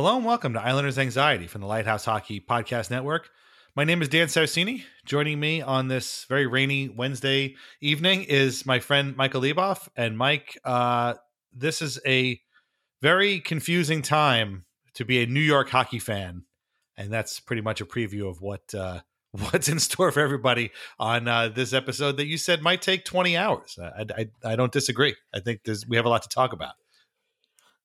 Hello and welcome to Islanders Anxiety from the Lighthouse Hockey Podcast Network. My name is Dan Sarcini. Joining me on this very rainy Wednesday evening is my friend Michael Leboff. And Mike, uh, this is a very confusing time to be a New York hockey fan, and that's pretty much a preview of what uh, what's in store for everybody on uh, this episode that you said might take twenty hours. I, I, I don't disagree. I think we have a lot to talk about.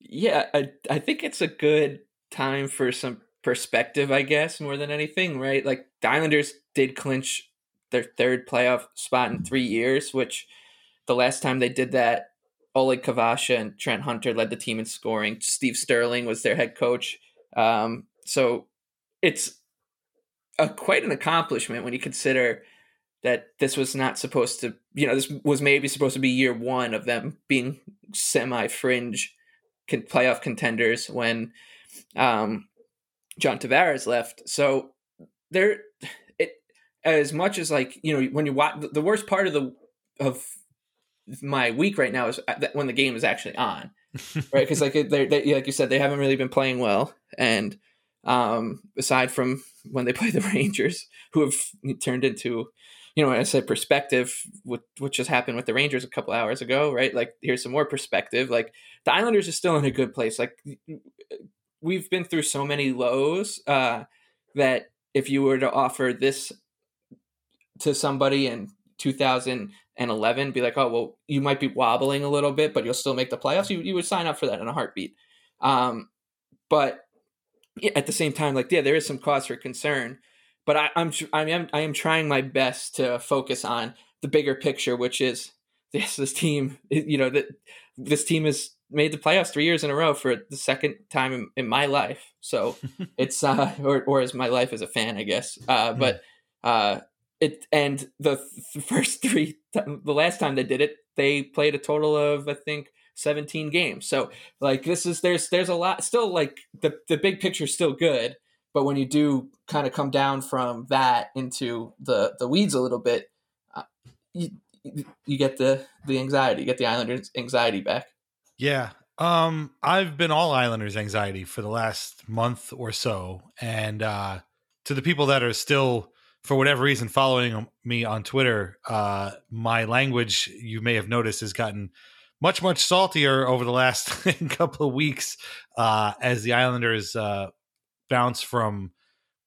Yeah, I, I think it's a good time for some perspective, I guess, more than anything, right? Like the Islanders did clinch their third playoff spot in three years, which the last time they did that, Oleg Kvasha and Trent Hunter led the team in scoring. Steve Stirling was their head coach. Um, so it's a, quite an accomplishment when you consider that this was not supposed to, you know, this was maybe supposed to be year one of them being semi fringe playoff contenders when um, John Tavares left. So there, it as much as like you know when you watch the worst part of the of my week right now is that when the game is actually on, right? Because like they they like you said they haven't really been playing well, and um, aside from when they play the Rangers, who have turned into you know, I said perspective, what what just happened with the Rangers a couple hours ago, right? Like, here's some more perspective. Like, the Islanders are still in a good place. Like, we've been through so many lows uh, that if you were to offer this to somebody in 2011, be like, oh, well, you might be wobbling a little bit, but you'll still make the playoffs. You you would sign up for that in a heartbeat. Um, but at the same time, like, yeah, there is some cause for concern but I, I'm I am I am trying my best to focus on the bigger picture, which is this this team. You know that this team has made the playoffs three years in a row for the second time in, in my life. So it's uh or or as my life as a fan, I guess. Uh, but uh, it and the th- first three the last time they did it, they played a total of I think 17 games. So like this is there's there's a lot still like the the big picture is still good but when you do kind of come down from that into the the weeds a little bit uh, you, you get the the anxiety you get the islanders anxiety back Yeah. Um, I've been all Islanders anxiety for the last month or so. And uh to the people that are still for whatever reason following me on Twitter, uh my language you may have noticed has gotten much, much saltier over the last couple of weeks, uh, as the Islanders uh bounce from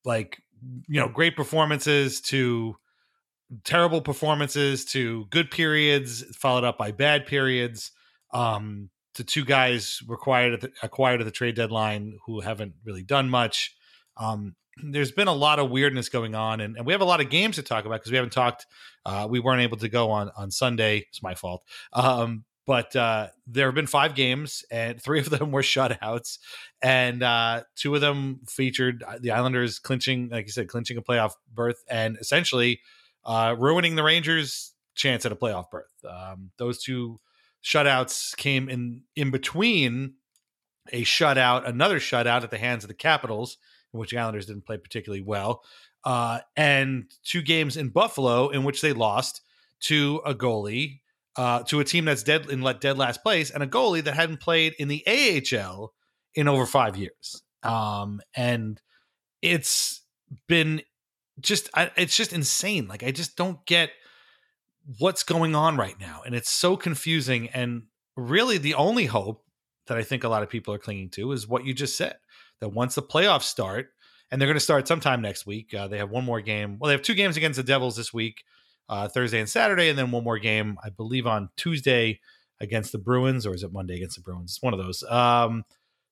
like you know great performances to terrible performances to good periods followed up by bad periods um to two guys required at the, acquired at the trade deadline who haven't really done much. Um there's been a lot of weirdness going on and, and we have a lot of games to talk about because we haven't talked uh we weren't able to go on on sunday. It's my fault. Um but uh, there have been five games, and three of them were shutouts, and uh, two of them featured the Islanders clinching, like you said, clinching a playoff berth, and essentially uh, ruining the Rangers' chance at a playoff berth. Um, those two shutouts came in in between a shutout, another shutout at the hands of the Capitals, in which the Islanders didn't play particularly well, uh, and two games in Buffalo in which they lost to a goalie uh, to a team that's dead in let dead last place and a goalie that hadn't played in the AHL in over five years. Um, and it's been just I, it's just insane. Like I just don't get what's going on right now, and it's so confusing. And really, the only hope that I think a lot of people are clinging to is what you just said. That once the playoffs start, and they're going to start sometime next week. Uh, they have one more game. Well, they have two games against the Devils this week uh, Thursday and Saturday, and then one more game, I believe, on Tuesday against the Bruins, or is it Monday against the Bruins? It's one of those. Um,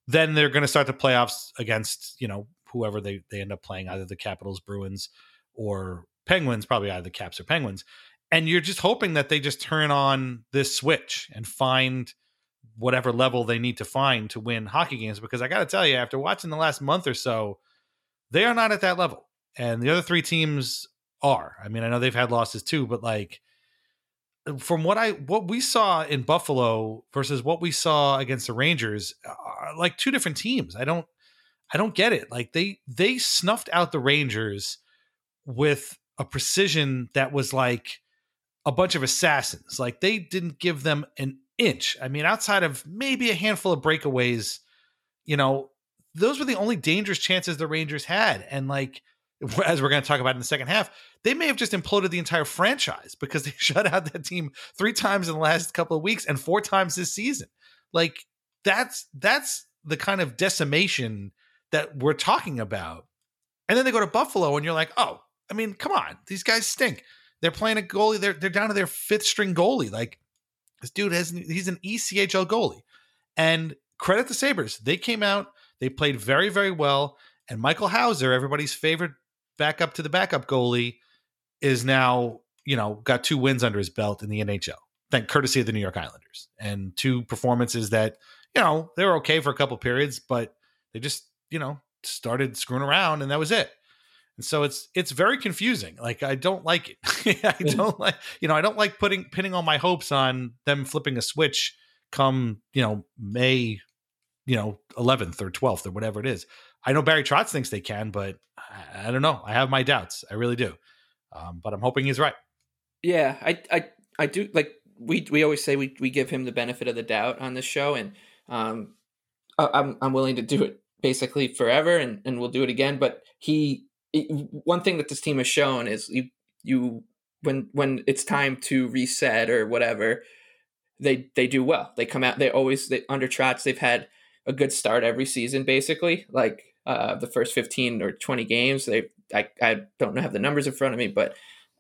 then they're going to start the playoffs against you know whoever they they end up playing, either the Capitals, Bruins, or Penguins. Probably either the Caps or Penguins. And you're just hoping that they just turn on this switch and find whatever level they need to find to win hockey games. Because I got to tell you, after watching the last month or so, they are not at that level. And the other three teams are. I mean, I know they've had losses too, but like from what I what we saw in Buffalo versus what we saw against the Rangers uh, are like two different teams. I don't I don't get it. Like they they snuffed out the Rangers with a precision that was like a bunch of assassins. Like they didn't give them an inch. I mean, outside of maybe a handful of breakaways, you know, those were the only dangerous chances the Rangers had. And like as we're going to talk about in the second half, they may have just imploded the entire franchise because they shut out that team three times in the last couple of weeks and four times this season. Like that's that's the kind of decimation that we're talking about. And then they go to Buffalo and you're like, "Oh, I mean, come on. These guys stink. They're playing a goalie. They're they're down to their fifth string goalie. Like this dude has he's an ECHL goalie. And credit the Sabres. They came out, they played very very well, and Michael Houser, everybody's favorite backup to the backup goalie, is now you know got two wins under his belt in the NHL. Thank courtesy of the New York Islanders and two performances that you know they were okay for a couple periods, but they just you know started screwing around and that was it. And so it's it's very confusing. Like I don't like it. I don't like you know I don't like putting pinning all my hopes on them flipping a switch come you know May you know 11th or 12th or whatever it is. I know Barry Trotz thinks they can, but I, I don't know. I have my doubts. I really do. Um, but I'm hoping he's right. Yeah, I, I, I do. Like we, we always say, we, we give him the benefit of the doubt on this show, and um, I, I'm, I'm willing to do it basically forever, and, and we'll do it again. But he, one thing that this team has shown is you, you, when, when it's time to reset or whatever, they, they do well. They come out. They always they under Trotz. They've had a good start every season, basically. Like uh, the first 15 or 20 games. They, I, I don't have the numbers in front of me, but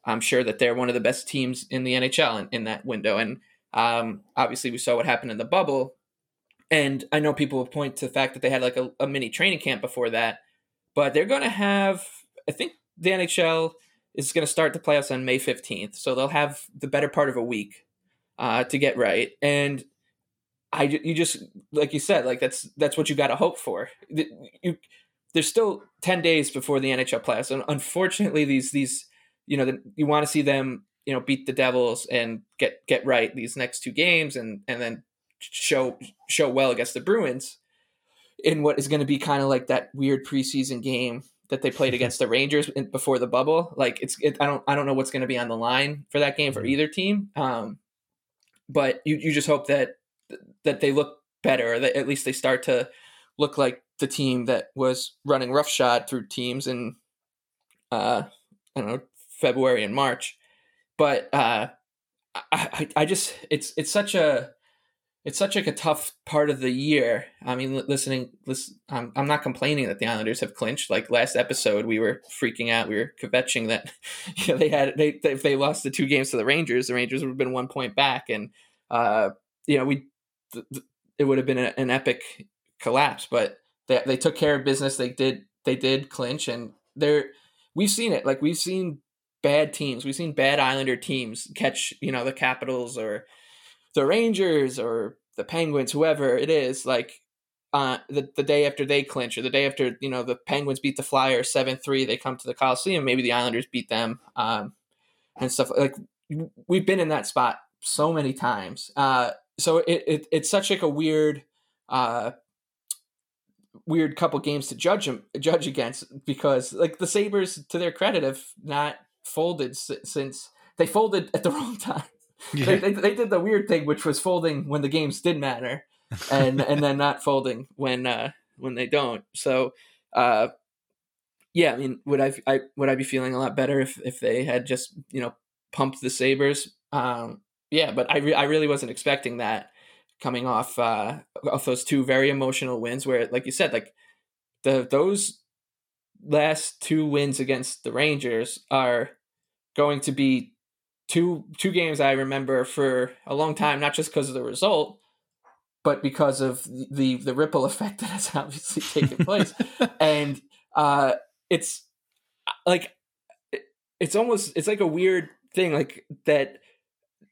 I'm sure that they're one of the best teams in the NHL in, in that window. And um, obviously, we saw what happened in the bubble. And I know people will point to the fact that they had like a, a mini training camp before that, but they're going to have, I think the NHL is going to start the playoffs on May 15th. So they'll have the better part of a week uh, to get right. And I you just like you said like that's that's what you got to hope for. You there's still ten days before the NHL playoffs, and unfortunately these these you know the, you want to see them you know beat the Devils and get get right these next two games, and and then show show well against the Bruins in what is going to be kind of like that weird preseason game that they played against the Rangers before the bubble. Like it's it, I don't I don't know what's going to be on the line for that game for mm-hmm. either team. Um, but you you just hope that that they look better. or That at least they start to look like the team that was running roughshod through teams in uh, I don't know February and March. But uh, I, I just it's it's such a it's such like a tough part of the year. I mean, listening, listen, I'm, I'm not complaining that the Islanders have clinched. Like last episode, we were freaking out. We were kvetching that you know, they had they, they if they lost the two games to the Rangers, the Rangers would have been one point back, and uh, you know we th- th- it would have been a, an epic collapse. But they they took care of business. They did they did clinch, and they're we've seen it. Like we've seen bad teams. We've seen bad Islander teams catch you know the Capitals or the Rangers or the Penguins, whoever it is, like uh, the the day after they clinch or the day after you know the Penguins beat the Flyers seven three, they come to the Coliseum. Maybe the Islanders beat them um, and stuff. Like we've been in that spot so many times. Uh, so it, it it's such like a weird. Uh, weird couple games to judge them judge against because like the sabres to their credit have not folded since they folded at the wrong time yeah. They, they, they, did the weird thing, which was folding when the games did matter, and and then not folding when uh, when they don't. So, uh, yeah, I mean, would I, I would I be feeling a lot better if if they had just you know pumped the Sabres? Um, yeah, but I re- I really wasn't expecting that coming off uh, off those two very emotional wins, where like you said, like the those last two wins against the Rangers are going to be two two games I remember for a long time, not just because of the result, but because of the the ripple effect that has obviously taken place. and uh, it's like it's almost it's like a weird thing, like that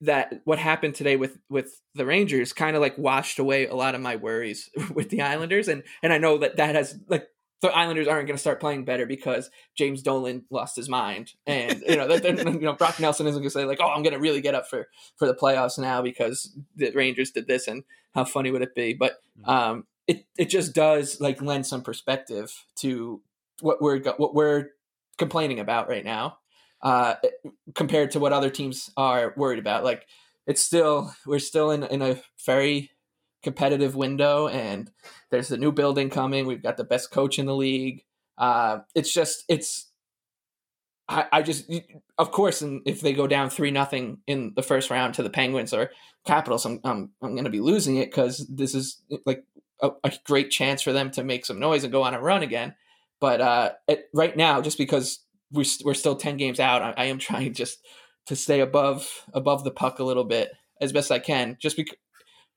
that what happened today with with the Rangers kind of like washed away a lot of my worries with the Islanders and and I know that that has like the Islanders aren't going to start playing better because James Dolan lost his mind, and you know, you know, Brock Nelson isn't going to say like, "Oh, I'm going to really get up for for the playoffs now because the Rangers did this," and how funny would it be? But mm-hmm. um, it it just does like lend some perspective to what we're what we're complaining about right now, uh, compared to what other teams are worried about. Like it's still we're still in in a very competitive window and there's a new building coming. We've got the best coach in the league. Uh, it's just it's I, I just of course and if they go down three nothing in the first round to the penguins or capitals i'm i'm, I'm going to be losing it because this is like a, a, great chance for them to make some noise and go on a run again. But uh it, right now just because we're, we're still 10 games out I, I am trying just to stay above above the puck a little bit as best I can, just because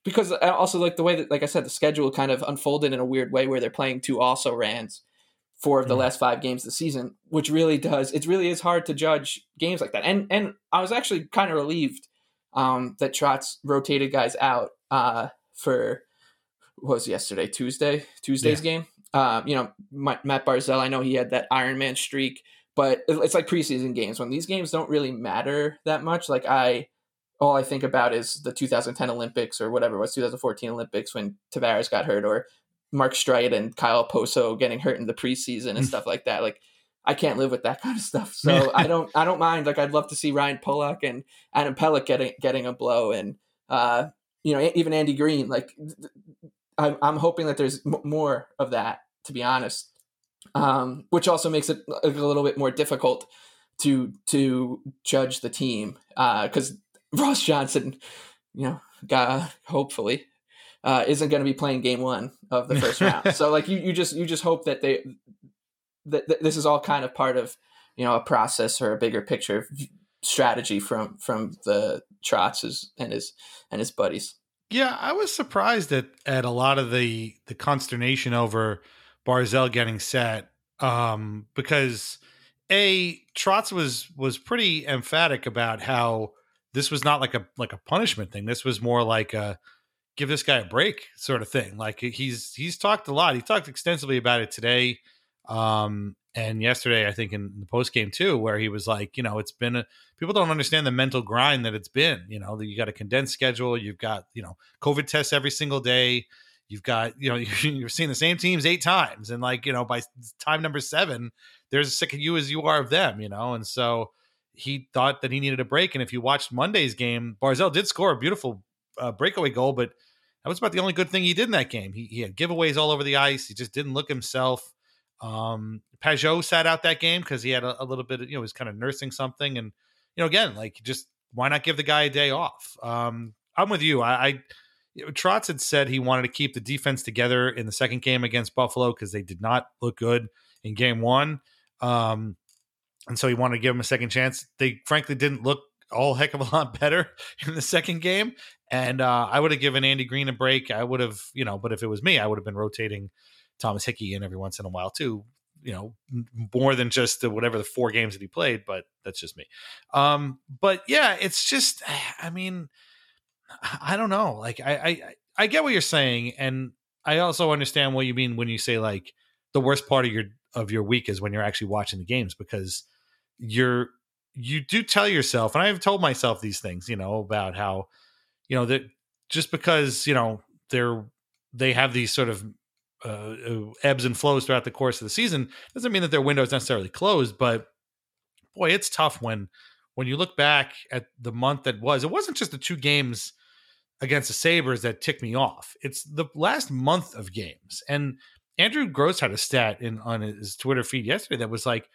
because I also like the way that, like I said, the schedule kind of unfolded in a weird way where they're playing two also rans four of the mm. last five games of the season, which really does it really is hard to judge games like that. And and I was actually kind of relieved um, that Trotz rotated guys out uh, for was yesterday Tuesday Tuesday's yeah. game. Um, you know Matt Barzal, I know he had that Iron Man streak, but it's like preseason games when these games don't really matter that much. Like I all I think about is the 2010 Olympics or whatever it was 2014 Olympics when Tavares got hurt or Mark Streit and Kyle Okposo getting hurt in the preseason and mm. stuff like that. Like I can't live with that kind of stuff. So I don't I don't mind. Like I'd love to see Ryan Pulock and Adam Pelech getting getting a blow and uh you know even Andy Greene. Like I'm I'm hoping that there's m- more of that to be honest. Um, which also makes it a little bit more difficult to to judge the team because uh, Ross Johnston, you know, God, hopefully, uh, isn't going to be playing game one of the first round. So like you, you just you just hope that they that, that, this is all kind of part of you know a process or a bigger picture strategy from from the Trotzes and his and his buddies. Yeah, I was surprised at at a lot of the the consternation over Barzal getting set um, because a Trotz was was pretty emphatic about how this was not like a like a punishment thing. This was more like a give this guy a break sort of thing. Like he's he's talked a lot. He talked extensively about it today um, and yesterday. I think in the post game too, where he was like, you know, it's been a, people don't understand the mental grind that it's been. You know, that you got a condensed schedule. You've got you know COVID tests every single day. You've got you know you're seeing the same teams eight times, and like you know by time number seven, there's as sick of you as you are of them. You know, and so he thought that he needed a break. And if you watched Monday's game, Barzal did score a beautiful uh, breakaway goal, but that was about the only good thing he did in that game. He, he had giveaways all over the ice. He just didn't look himself. Um, Pageau sat out that game because he had a, a, little bit, of, you know, was kind of nursing something. And, you know, again, like just why not give the guy a day off? Um, I'm with you. I, I Trotz had said he wanted to keep the defense together in the second game against Buffalo because they did not look good in game one. Um, and so he wanted to give them a second chance. They frankly didn't look all heck of a lot better in the second game. And uh, I would have given Andy Greene a break. I would have, you know, but if it was me, I would have been rotating Thomas Hickey in every once in a while too. You know, more than just the, whatever the four games that he played, but that's just me. Um, but yeah, it's just, I mean, I don't know. Like, I, I, I get what you're saying, and I also understand what you mean when you say like the worst part of your of your week is when you're actually watching the games because you're you do tell yourself, and I've told myself these things, you know, about how, you know, that just because you know they're they have these sort of uh, uh, ebbs and flows throughout the course of the season doesn't mean that their window is necessarily closed. But boy, it's tough when when you look back at the month that was. It wasn't just the two games against the Sabres that ticked me off. It's the last month of games. And Andrew Gross had a stat in on his Twitter feed yesterday that was like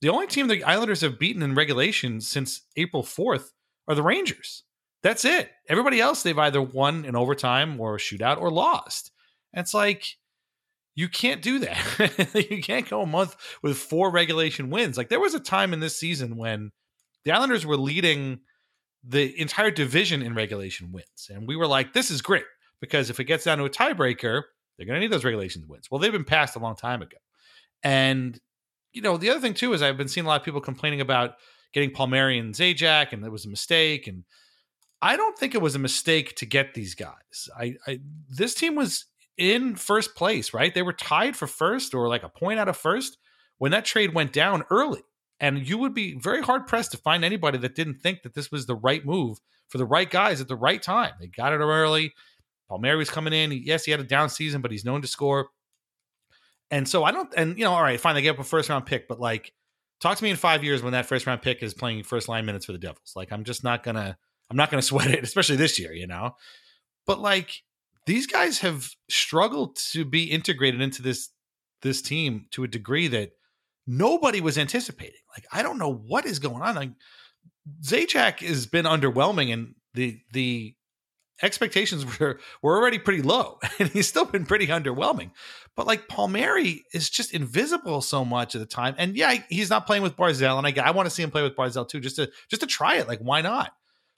the only team the Islanders have beaten in regulation since April 4th are the Rangers. That's it. Everybody else they've either won in overtime or a shootout or lost. And it's like you can't do that. you can't go a month with four regulation wins. Like there was a time in this season when the Islanders were leading the entire division in regulation wins. And we were like, this is great because if it gets down to a tiebreaker, they're going to need those regulations wins. Well, they've been passed a long time ago. And, you know, the other thing too is I've been seeing a lot of people complaining about getting Palmieri and Zajac and it was a mistake. And I don't think it was a mistake to get these guys. I, I this team was in first place, right? They were tied for first or like a point out of first when that trade went down early. And you would be very hard pressed to find anybody that didn't think that this was the right move for the right guys at the right time. They got it early. Palmieri was coming in. Yes, he had a down season, but he's known to score. And so I don't, and you know, all right, fine, they get up a first round pick, but like, talk to me in five years when that first round pick is playing first line minutes for the Devils. Like, I'm just not gonna, I'm not gonna sweat it, especially this year, you know. But like, these guys have struggled to be integrated into this this team to a degree that nobody was anticipating. Like, I don't know what is going on. Like, Zajac has been underwhelming, and the the expectations were were already pretty low, and he's still been pretty underwhelming. But like Palmieri is just invisible so much of the time, and yeah, he's not playing with Barzal, and I I want to see him play with Barzal too, just to just to try it. Like, why not?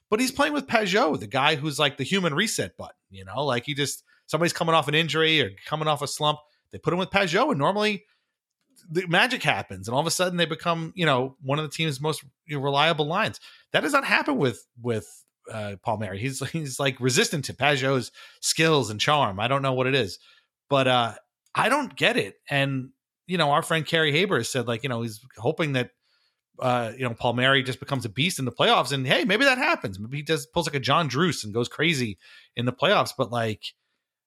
But he's playing with Pageau, the guy who's like the human reset button. You know, like he just somebody's coming off an injury or coming off a slump, they put him with Pageau, and normally the magic happens, and all of a sudden they become, you know, one of the team's most reliable lines. That does not happen with with uh, Palmieri. He's he's like resistant to Pageau's skills and charm. I don't know what it is, but uh, I don't get it. And you know, our friend Kerry Haber said like, you know, he's hoping that uh, you know, Paul Palmieri just becomes a beast in the playoffs. And hey, maybe that happens. Maybe he does pulls like a John Druce and goes crazy in the playoffs. But like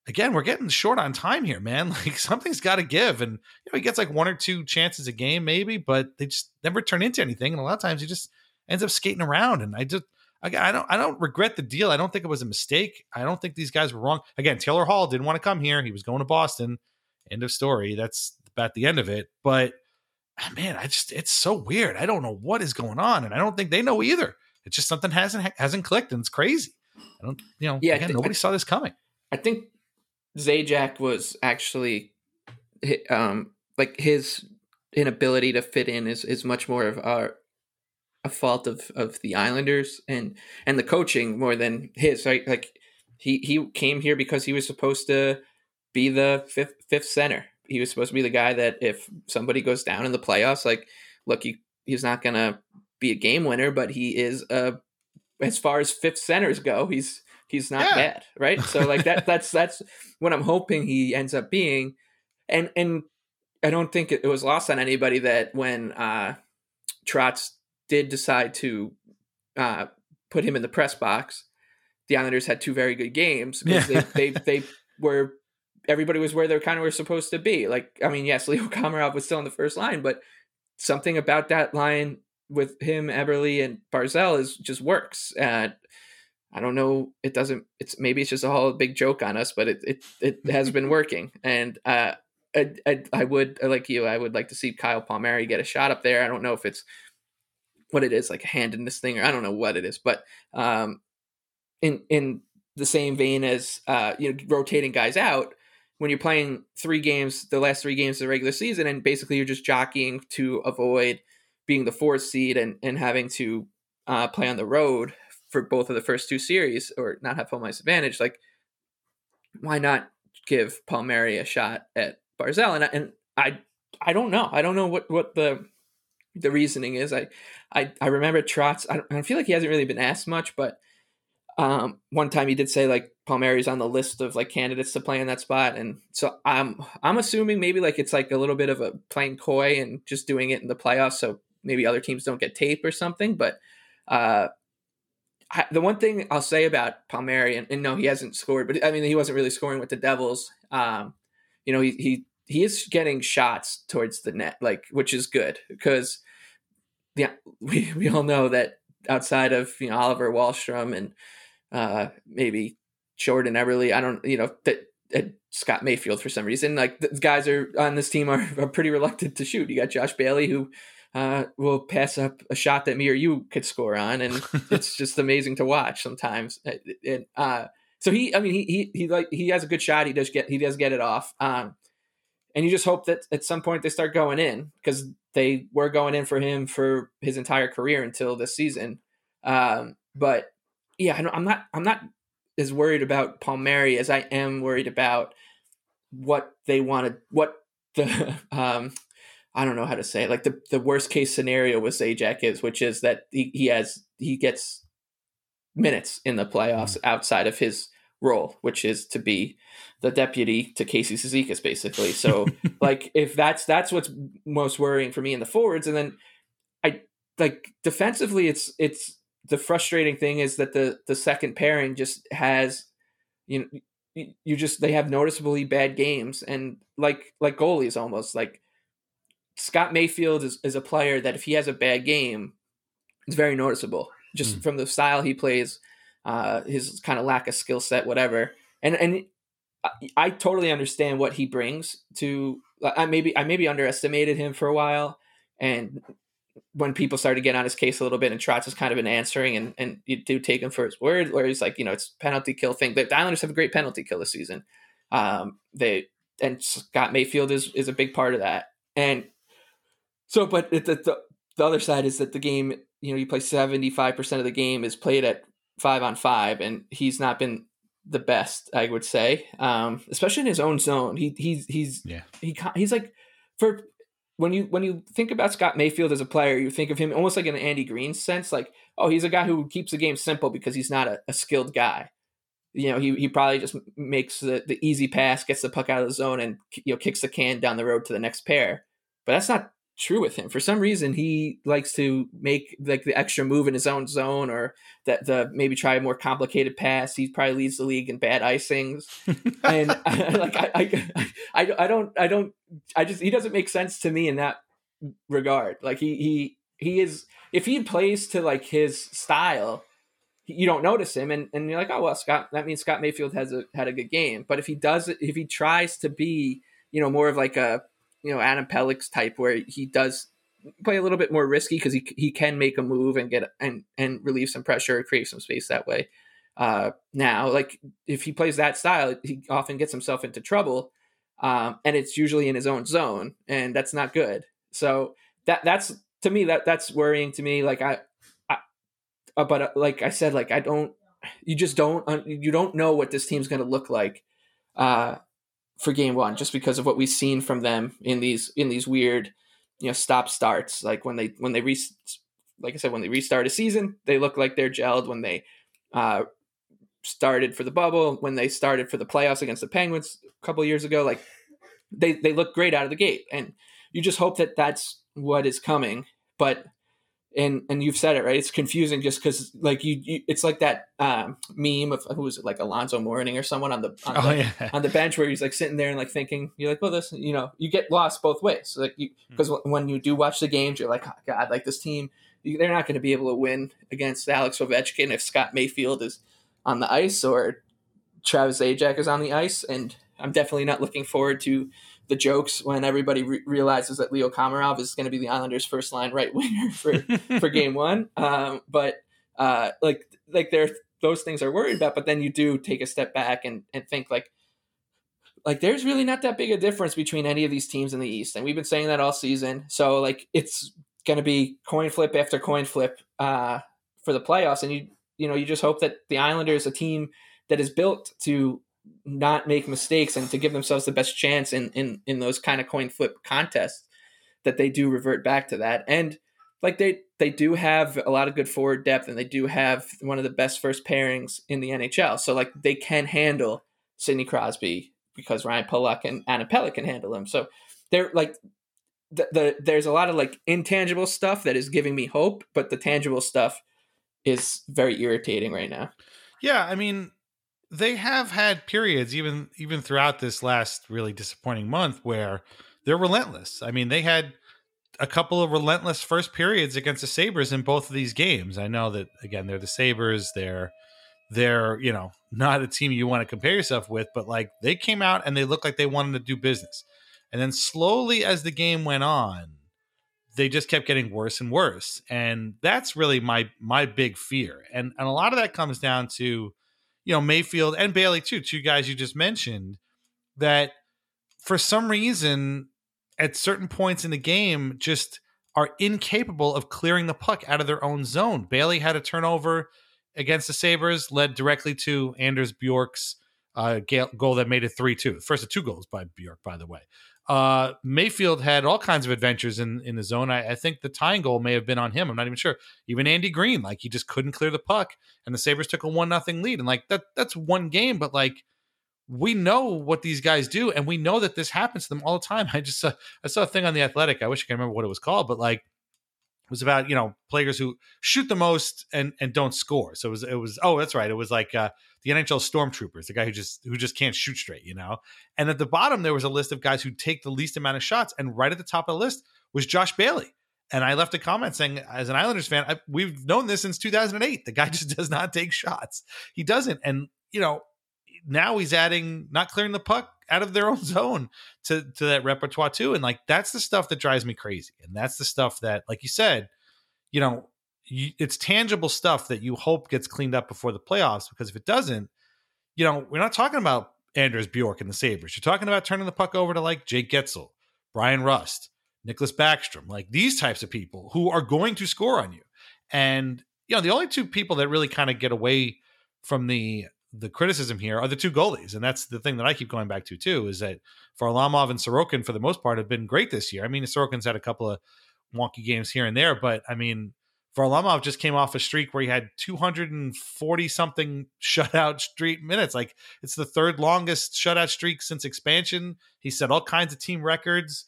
again, we're getting short on time here, man. Like something's got to give. And you know, he gets like one or two chances a game, maybe, but they just never turn into anything. And a lot of times he just ends up skating around. And I just again, I don't I don't regret the deal. I don't think it was a mistake. I don't think these guys were wrong. Again, Taylor Hall didn't want to come here. He was going to Boston. End of story. That's about the end of it. But ah, man, I just it's so weird. I don't know what is going on, and I don't think they know either. It's just something hasn't hasn't clicked, and it's crazy. I don't, you know, yeah, again, th- nobody saw this coming. I think Zajac was actually, um, like his inability to fit in is is much more of our a fault of of the Islanders and and the coaching more than his. Right, like he he came here because he was supposed to be the fifth fifth center. He was supposed to be the guy that if somebody goes down in the playoffs, like look, he he's not gonna be a game winner, but he is a as far as fifth centers go, he's he's not yeah. bad, right? So like that that's that's what I'm hoping he ends up being, and and I don't think it, was lost on anybody that when uh Trotz did decide to uh put him in the press box, the Islanders had two very good games because yeah. they, they they were everybody was where they kind of were supposed to be. Like I mean, yes, Leo Komarov was still in the first line, but something about that line with him, Eberle, and Barzal is just works. Uh, I don't know. It doesn't. It's maybe it's just a whole big joke on us, but it it, it has been working. And uh, I, I, I would like you. I would like to see Kyle Palmieri get a shot up there. I don't know if it's what it is, like a hand in this thing, or I don't know what it is. But um, in in the same vein as uh, you know rotating guys out when you're playing three games, the last three games of the regular season, and basically you're just jockeying to avoid being the fourth seed and and having to uh, play on the road for both of the first two series or not have home ice advantage. Like, why not give Palmieri a shot at Barzal? And and I I don't know. I don't know what what the the reasoning is. I I I remember Trotz. I, don't I feel like he hasn't really been asked much, but um, one time he did say like Palmieri's on the list of like candidates to play in that spot, and so I'm I'm assuming maybe like it's like a little bit of a playing coy and just doing it in the playoffs, so maybe other teams don't get tape or something. But uh, I, the one thing I'll say about Palmieri, and, and, no, he hasn't scored, but I mean he wasn't really scoring with the Devils. Um, you know, he he he is getting shots towards the net, like which is good because yeah, we we all know that outside of you know Oliver Wahlstrom and uh, maybe Jordan Eberle, I don't, you know, that uh, Scott Mayfield for some reason. Like the guys are on this team are, are pretty reluctant to shoot. You got Josh Bailey who uh, will pass up a shot that me or you could score on, and it's just amazing to watch sometimes. And uh, so he, I mean, he he he like he has a good shot. He does get he does get it off. Um, and you just hope that at some point they start going in because they were going in for him for his entire career until this season. Um, but yeah, I'm not I'm not as worried about Palmieri as I am worried about what they wanted, what the um, I don't know how to say it. Like the the worst case scenario with Zajac is, which is that he, he has he gets minutes in the playoffs mm-hmm. outside of his role, which is to be the deputy to Casey Cizikas, basically. So like if that's that's what's most worrying for me in the forwards, and then I like defensively, it's it's the frustrating thing is that the the second pairing just has you know you just they have noticeably bad games and like like goalies almost like Scott Mayfield is, is a player that if he has a bad game it's very noticeable just mm. from the style he plays uh his kind of lack of skill set whatever and and I, I totally understand what he brings to I maybe I maybe underestimated him for a while and when people started to get on his case a little bit, and Trotz has kind of been answering, and and you do take him for his word, where he's like, you know, it's penalty kill thing. The Islanders have a great penalty kill this season. Um, they and Scott Mayfield is is a big part of that, and so, but the, the the other side is that the game, you know, you play seventy five percent of the game is played at five on five, and he's not been the best, I would say, um, especially in his own zone. He he's he's yeah. he he's like for when you when you think about Scott Mayfield as a player, you think of him almost like in an Andy Greene sense, like oh, he's a guy who keeps the game simple because he's not a, a skilled guy. You know, he, he probably just makes the, the easy pass, gets the puck out of the zone, and you know kicks the can down the road to the next pair. But that's not true with him. For some reason, he likes to make like the extra move in his own zone, or that the maybe try a more complicated pass. He probably leads the league in bad icings, and I, like I, I, I, I don't, I don't, I just he doesn't make sense to me in that regard. Like he, he, he is if he plays to like his style. You don't notice him, and, and you're like, oh well, Scott. That means Scott Mayfield has a had a good game. But if he does, if he tries to be, you know, more of like a you know Adam Pelech's type where he does play a little bit more risky because he he can make a move and get and and relieve some pressure, create some space that way. Uh, now, like if he plays that style, he often gets himself into trouble, um, and it's usually in his own zone, and that's not good. So that that's to me that that's worrying to me. Like I, I uh, but uh, like I said, like I don't, you just don't you don't know what this team's going to look like. Uh, for game one just because of what we've seen from them in these in these weird you know stop starts. Like when they when they re like i said when they restart a season they look like they're gelled. When they uh started for the bubble when they started for the playoffs against the penguins a couple years ago like they they look great out of the gate. And you just hope that that's what is coming. But and and you've said it right. It's confusing just because like you, you, it's like that um, meme of who was it like Alonzo Mourning or someone on the on, oh, the, yeah. on the bench where he's like sitting there and like thinking you're like well this you know you get lost both ways like because hmm. when you do watch the games you're like oh, God like this team they're not going to be able to win against Alex Ovechkin if Scott Mayfield is on the ice or Travis Zajac is on the ice and I'm definitely not looking forward to the jokes when everybody re- realizes that Leo Komarov is going to be the Islanders' first line right winger for for game one. Um, but uh, like like they're those things are worried about. But then you do take a step back and and think like like there's really not that big a difference between any of these teams in the East, and we've been saying that all season. So like it's going to be coin flip after coin flip uh, for the playoffs, and you you know you just hope that the Islanders, a team that is built to not make mistakes and to give themselves the best chance in in in those kind of coin flip contests, that they do revert back to that and like they they do have a lot of good forward depth and they do have one of the best first pairings in the NHL. So like they can handle Sidney Crosby because Ryan Pulock and Adam Pelech can handle him. So they're like the, the there's a lot of like intangible stuff that is giving me hope, but the tangible stuff is very irritating right now. Yeah, I mean, they have had periods even even throughout this last really disappointing month where they're relentless. I mean, they had a couple of relentless first periods against the Sabres in both of these games. I know that again, they're the Sabres, they're they're, you know, not a team you want to compare yourself with, but like they came out and they looked like they wanted to do business. And then slowly as the game went on, they just kept getting worse and worse. And that's really my my big fear. And and a lot of that comes down to, you know, Mayfield and Bailey too, two guys you just mentioned that for some reason at certain points in the game just are incapable of clearing the puck out of their own zone. Bailey had a turnover against the Sabres, led directly to Anders Bjork's uh, goal that made it 3 2. First of two goals by Bjork, by the way. Uh, Mayfield had all kinds of adventures in, in the zone. I, I, think the tying goal may have been on him. I'm not even sure. Even Andy Greene, like he just couldn't clear the puck, and the Sabres took a one nothing lead. And like that, that's one game, but like we know what these guys do, and we know that this happens to them all the time. I just saw, I saw a thing on the Athletic. I wish I could remember what it was called, but like it was about you know players who shoot the most and and don't score. So it was it was oh that's right. It was like uh, the NHL Stormtroopers, the guy who just who just can't shoot straight, you know. And at the bottom there was a list of guys who take the least amount of shots, and right at the top of the list was Josh Bailey. And I left a comment saying, as an Islanders fan, I, we've known this since 2008. The guy just does not take shots. He doesn't. And you know, now he's adding not clearing the puck out of their own zone to to that repertoire too. And like that's the stuff that drives me crazy. And that's the stuff that, like you said, you know, you, it's tangible stuff that you hope gets cleaned up before the playoffs. Because if it doesn't, you know, we're not talking about Anders Bjork and the Sabres. You're talking about turning the puck over to like Jake Guentzel, Bryan Rust, Nicklas Backstrom, like these types of people who are going to score on you. And you know, the only two people that really kind of get away from the the criticism here are the two goalies, and that's the thing that I keep going back to too. Is that Varlamov and Sorokin, for the most part, have been great this year. I mean, Sorokin's had a couple of wonky games here and there, but I mean, Varlamov just came off a streak where he had 240 something shutout streak minutes. Like it's the third longest shutout streak since expansion. He set all kinds of team records.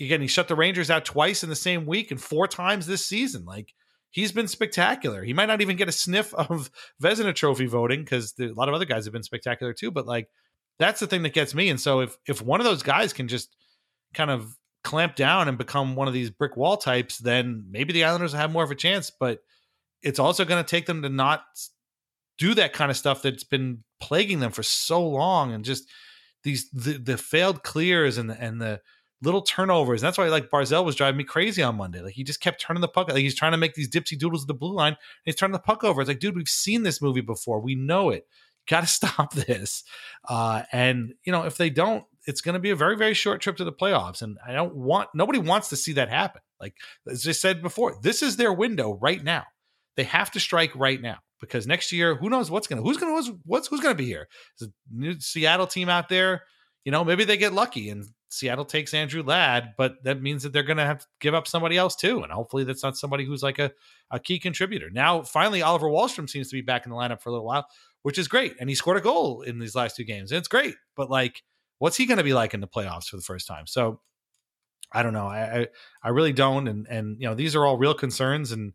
Again, he shut the Rangers out twice in the same week and four times this season. Like he's been spectacular. He might not even get a sniff of Vezina Trophy voting because a lot of other guys have been spectacular too. But like that's the thing that gets me. And so if if one of those guys can just kind of clamp down and become one of these brick wall types, then maybe the Islanders have more of a chance. But it's also going to take them to not do that kind of stuff that's been plaguing them for so long and just these the, the failed clears and the, and the little turnovers. And that's why like Barzal was driving me crazy on Monday. Like he just kept turning the puck. Like he's trying to make these dipsy doodles at the blue line. he's turning the puck over. It's like, dude, we've seen this movie before. We know it. Got to stop this. Uh, and you know, if they don't, it's going to be a very, very short trip to the playoffs. And I don't want nobody wants to see that happen. Like as I said before, this is their window right now. They have to strike right now because next year, who knows what's going to who's going to what's who's going to be here? A new Seattle team out there. You know, maybe they get lucky and Seattle takes Andrew Ladd, but that means that they're going to have to give up somebody else too. And hopefully that's not somebody who's like a, a key contributor. Now, finally, Oliver Wahlstrom seems to be back in the lineup for a little while, which is great. And he scored a goal in these last two games. And it's great. But like, what's he going to be like in the playoffs for the first time? So I don't know. I, I, I really don't. And, and, you know, these are all real concerns. And,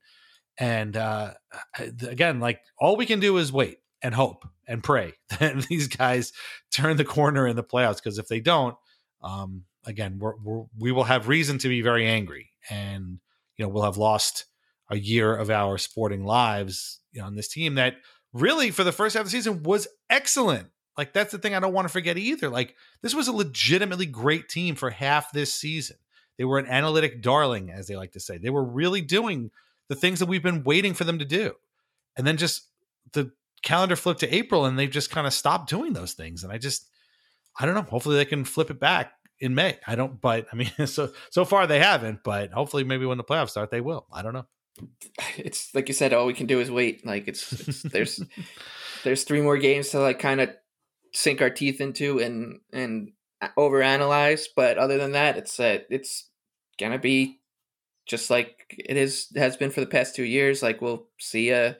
and, uh, again, like all we can do is wait and hope and pray that these guys turn the corner in the playoffs. Because if they don't, um, again, we're, we're, we will have reason to be very angry, and you know we'll have lost a year of our sporting lives you know, on this team that really for the first half of the season was excellent. Like that's the thing I don't want to forget either. Like this was a legitimately great team for half this season. They were an analytic darling, as they like to say. They were really doing the things that we've been waiting for them to do. And then just the calendar flipped to April and they've just kind of stopped doing those things. And I just, I don't know. Hopefully they can flip it back in May. I don't, but I mean, so so far they haven't. But hopefully, maybe when the playoffs start, they will. I don't know. It's like you said. All we can do is wait. Like it's, it's there's there's three more games to like kind of sink our teeth into and and overanalyze. But other than that, it's uh, it's gonna be just like it is has been for the past two years. Like we'll see uh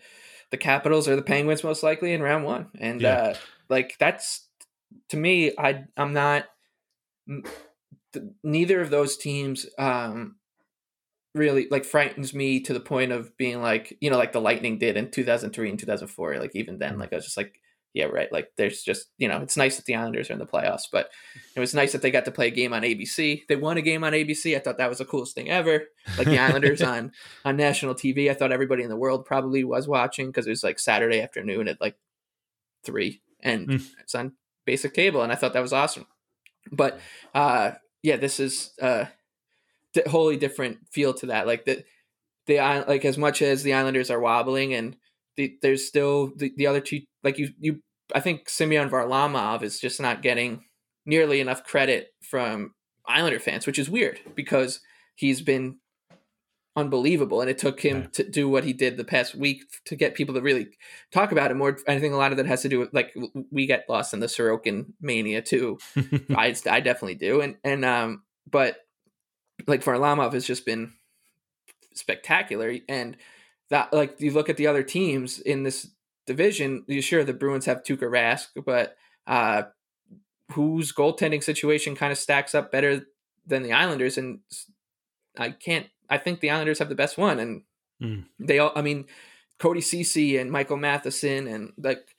the Capitals or the Penguins most likely in round one, and yeah. uh like that's to me. I I'm not. Neither of those teams um really like frightens me to the point of being like you know like the lightning did in 2003 and 2004 like even then like i was just like yeah, right. Like there's just, you know, it's nice that the Islanders are in the playoffs, but it was nice that they got to play a game on ABC. They won a game on ABC. I thought that was the coolest thing ever. Like the Islanders on on national TV. I thought everybody in the world probably was watching because it was like Saturday afternoon at like three and mm. it's on basic cable and I thought that was awesome. But uh yeah, this is uh wholly different feel to that. Like the the like as much as the Islanders are wobbling and the, there's still the, the other two like you you I think Semyon Varlamov is just not getting nearly enough credit from Islander fans, which is weird because he's been unbelievable and it took him to do what he did the past week to get people to really talk about it more. I think a lot of that has to do with like we get lost in the sorokin mania too. I, I definitely do and and um but like Varlamov has just been spectacular and that like you look at the other teams in this division, You sure the Bruins have Tuukka Rask, but uh, whose goaltending situation kind of stacks up better than the Islanders, and I can't. I think the Islanders have the best one, and mm. they all. I mean, Cody Ceci and Michael Matheson and like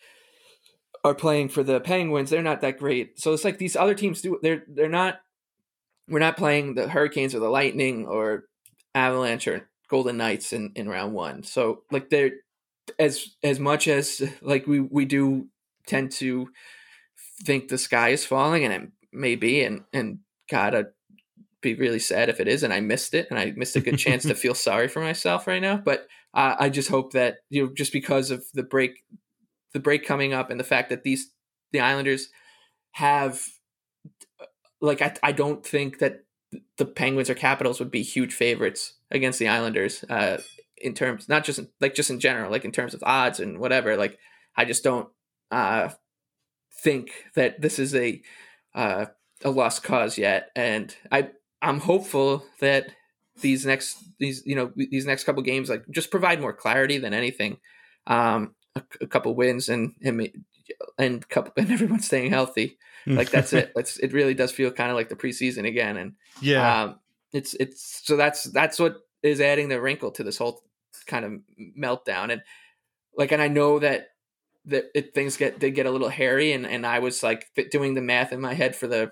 are playing for the Penguins. They're not that great, so it's like these other teams do. They're they're not. We're not playing the Hurricanes or the Lightning or Avalanche or Golden Knights in, in round one. So like they're as as much as like we we do tend to think the sky is falling and it may be and and god i'd be really sad if it is and i missed it and i missed a good chance to feel sorry for myself right now but uh, i just hope that you know just because of the break the break coming up and the fact that these the islanders have like i, I don't think that the penguins or capitals would be huge favorites against the islanders uh, in terms not just in, like just in general like in terms of odds and whatever like i just don't uh think that this is a uh a lost cause yet. And i i'm hopeful that these next these you know these next couple games like just provide more clarity than anything. Um a, a couple wins and and and couple and everyone's staying healthy. Like that's it. It's, it really does feel kind of like the preseason again. And yeah. um it's it's so that's that's what is adding the wrinkle to this whole kind of meltdown and like and i know that that it, things get did get a little hairy and and i was like doing the math in my head for the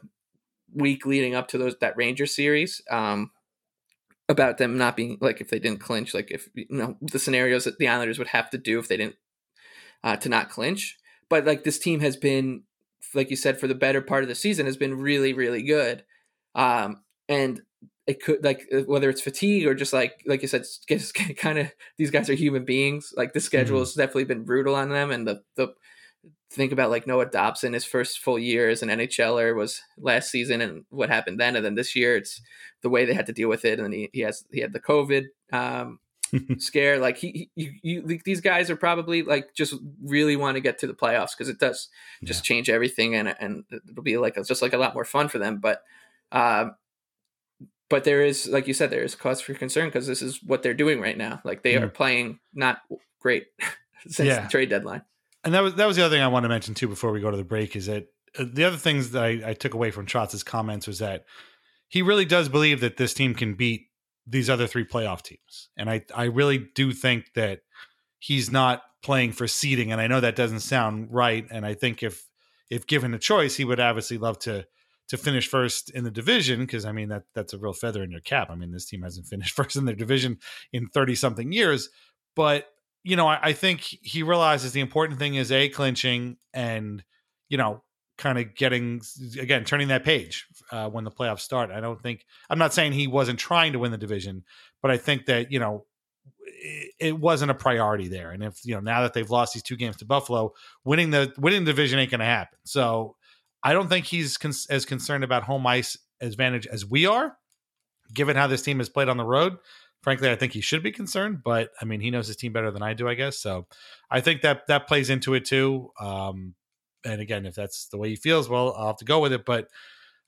week leading up to those that ranger series um about them not being like if they didn't clinch like if you know the scenarios that the islanders would have to do if they didn't uh to not clinch. But like this team has been like you said for the better part of the season has been really really good. Um and it could like uh, whether it's fatigue or just like like you said just kind of these guys are human beings like the schedule mm-hmm. has definitely been brutal on them and the the think about like Noah Dobson his first full year as an NHLer was last season and what happened then and then this year it's the way they had to deal with it and he, he has he had the COVID um, scare like he, he you, you, these guys are probably like just really want to get to the playoffs because it does just yeah. change everything and and it'll be like it's just like a lot more fun for them but um, but there is like you said there is cause for concern because this is what they're doing right now like they mm. are playing not great since yeah. the trade deadline and that was that was the other thing i want to mention too before we go to the break is that uh, the other things that I, I took away from Trotz's comments was that he really does believe that this team can beat these other three playoff teams and i i really do think that he's not playing for seeding and i know that doesn't sound right and i think if if given a choice he would obviously love to to finish first in the division because I mean that that's a real feather in your cap. I mean this team hasn't finished first in their division in thirty something years, but you know I, I, think he realizes the important thing is a clinching and you know kind of getting again turning that page uh, when the playoffs start. I don't think I'm not saying he wasn't trying to win the division, but I think that you know it, wasn't a priority there. And if you know now that they've lost these two games to Buffalo, winning the winning the division ain't going to happen. So I don't think he's con- as concerned about home ice advantage as we are, given how this team has played on the road. Frankly, I think he should be concerned, but I mean, he knows his team better than I do, I guess. So I think that that plays into it too. Um, and again, if that's the way he feels, well, I'll have to go with it. But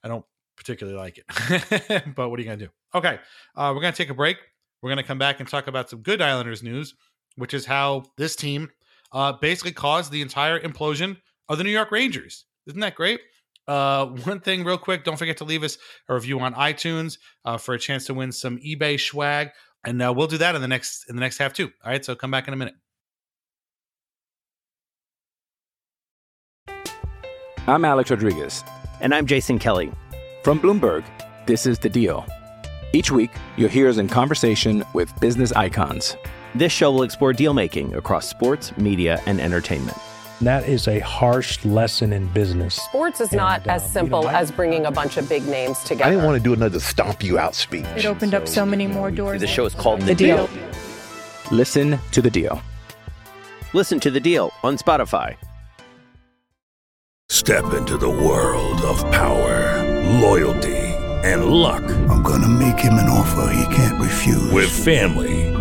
I don't particularly like it. but what are you going to do? Okay, uh, we're going to take a break. We're going to come back and talk about some good Islanders news, which is how this team uh, basically caused the entire implosion of the New York Rangers. Isn't that great? Uh, one thing, real quick, don't forget to leave us a review on iTunes uh, for a chance to win some eBay swag, and uh, we'll do that in the next in the next half too. All right, so come back in a minute. I'm Alex Rodriguez. And I'm Jason Kelly. From Bloomberg, this is The Deal. Each week, you'll hear us in conversation with business icons. This show will explore deal making across sports, media, and entertainment. That is a harsh lesson in business. Sports is not as uh, simple as bringing a bunch of big names together. I didn't want to do another stomp you out speech. It opened up so many more doors. The show is called The, The deal. Deal. Listen to The Deal. Listen to The Deal on Spotify. Step into the world of power, loyalty, and luck. I'm gonna make him an offer he can't refuse. With family,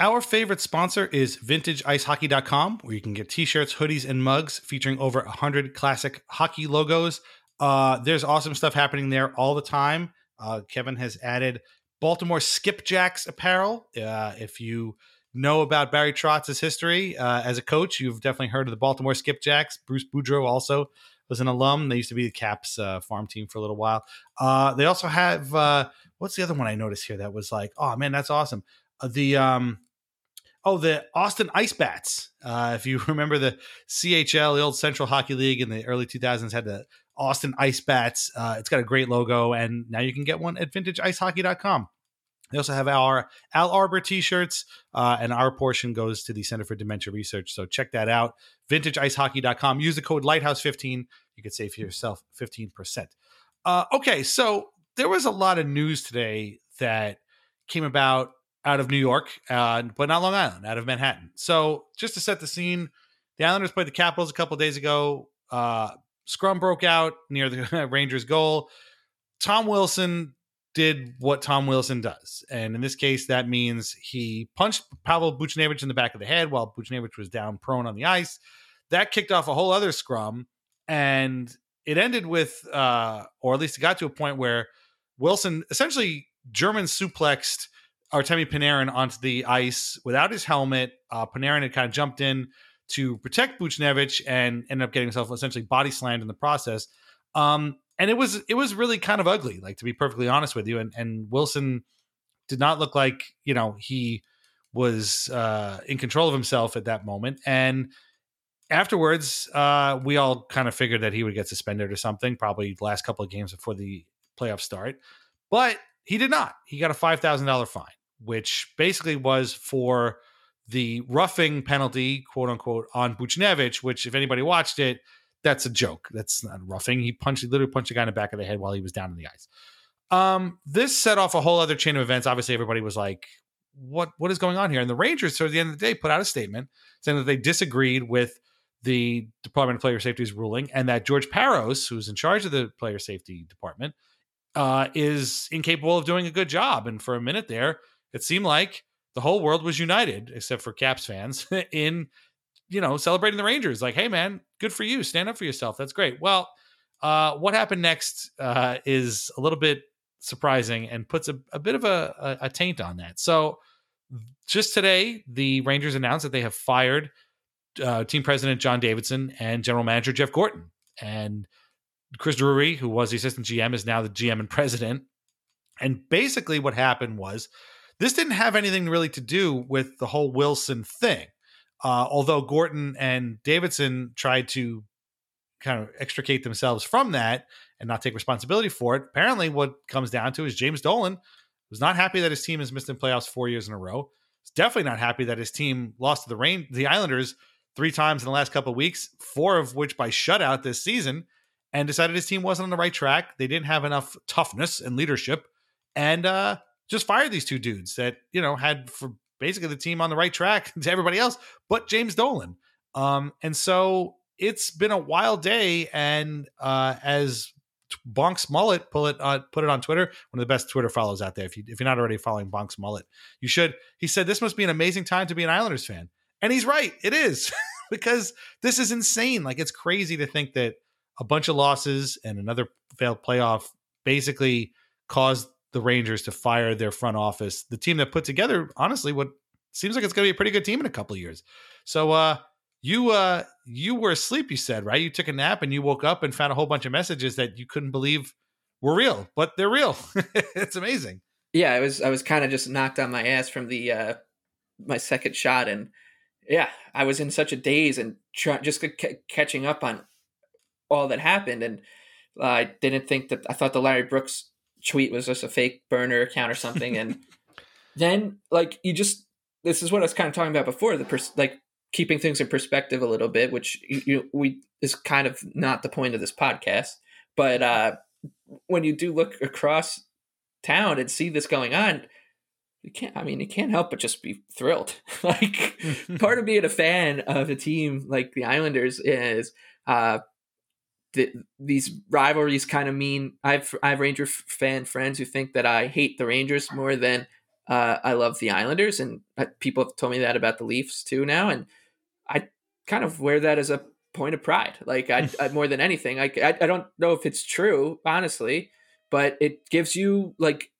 Our favorite sponsor is VintageIceHockey.com, where you can get t-shirts, hoodies, and mugs featuring over 100 classic hockey logos. Uh, there's awesome stuff happening there all the time. Uh, Kevin has added Baltimore Skipjacks apparel. Uh, if you know about Barry Trotz's history uh, as a coach, you've definitely heard of the Baltimore Skipjacks. Bruce Boudreau also was an alum. They used to be the Caps uh, farm team for a little while. Uh, they also have uh, what's the other one I noticed here that was like, oh man, that's awesome. Uh, the um, oh the Austin Ice Bats. Uh, if you remember the CHL, the old Central Hockey League in the early 2000s, had the Austin Ice Bats. Uh, it's got a great logo, and now you can get one at VintageIceHockey.com. They also have our Al Arbour t-shirts, uh, and our portion goes to the Center for Dementia Research. So check that out. VintageIceHockey.com. Use the code Lighthouse15. You could save yourself 15%. Uh, okay, so there was a lot of news today that came about out of New York, uh, but not Long Island, out of Manhattan. So just to set the scene, the Islanders played the Capitals a couple days ago. Uh, scrum broke out near the Rangers' goal. Tom Wilson did what Tom Wilson does. And in this case, that means he punched Pavel Buchnevich in the back of the head while Buchnevich was down prone on the ice. That kicked off a whole other scrum. And it ended with, uh, or at least it got to a point where Wilson essentially German suplexed Artemi Panarin onto the ice without his helmet. Uh, Panarin had kind of jumped in to protect Buchnevich and ended up getting himself essentially body slammed in the process. Um, and it was it was really kind of ugly, like to be perfectly honest with you. And and Wilson did not look like you know he was uh, in control of himself at that moment. And afterwards, uh, we all kind of figured that he would get suspended or something, probably the last couple of games before the playoffs start. But he did not. He got a five thousand dollar fine, which basically was for the roughing penalty, quote unquote, on Buchnevich. Which, if anybody watched it, that's a joke. That's not roughing. He punched, he literally punched a guy in the back of the head while he was down in the ice. Um, this set off a whole other chain of events. Obviously, everybody was like, "What? What is going on here?" And the Rangers, so at the end of the day, put out a statement saying that they disagreed with the Department of Player Safety's ruling, and that George Parros, who's in charge of the Player Safety Department, uh, is incapable of doing a good job. And for a minute there, it seemed like the whole world was united, except for Caps fans, in you know celebrating the Rangers. Like, hey man, good for you, stand up for yourself. That's great. Well, uh, what happened next uh, is a little bit surprising and puts a, a bit of a, a, taint on that. So, just today, the Rangers announced that they have fired uh, team president John Davidson and general manager Jeff Gorton. And Chris Drury, who was the assistant GM, is now the GM and president. And basically, what happened was this didn't have anything really to do with the whole Wilson thing. Uh, although Gorton and Davidson tried to kind of extricate themselves from that and not take responsibility for it, apparently what comes down to is James Dolan was not happy that his team has missed in playoffs four years in a row. He's definitely not happy that his team lost to the rain the Islanders three times in the last couple of weeks, four of which by shutout this season, and decided his team wasn't on the right track. They didn't have enough toughness and leadership, and uh, just fired these two dudes that you know had for basically the team on the right track to everybody else, but James Dolan. Um, and so it's been a wild day, and uh, as Bonks Mullet pull it uh, put it on Twitter. One of the best Twitter follows out there. If you if you're not already following Bonks Mullet, you should. He said this must be an amazing time to be an Islanders fan. And he's right. It is because this is insane. Like it's crazy to think that a bunch of losses and another failed playoff basically caused the Rangers to fire their front office, the team that put together, honestly, what seems like it's going to be a pretty good team in a couple of years. So, uh, you uh you were asleep you said right? You took a nap and you woke up and found a whole bunch of messages that you couldn't believe were real but they're real. It's amazing. Yeah i was i was kind of just knocked on my ass from the uh my second shot and yeah, I was in such a daze and try, just c- catching up on all that happened, and uh, I didn't think that I thought the Larry Brooks tweet was just a fake burner account or something, and then like you just this is what I was kind of talking about before the pers- like keeping things in perspective a little bit, which you, you, we is kind of not the point of this podcast, but uh, when you do look across town and see this going on you can't i mean you can't help but just be thrilled. Like part of being a fan of a team like the islanders is uh the, these rivalries kind of mean i've i have ranger fan friends who think that i hate the rangers more than uh, i love the islanders and uh, people have told me that about the leafs too now and i kind of wear that as a point of pride. Like i, I more than anything I, I i don't know if it's true honestly but it gives you like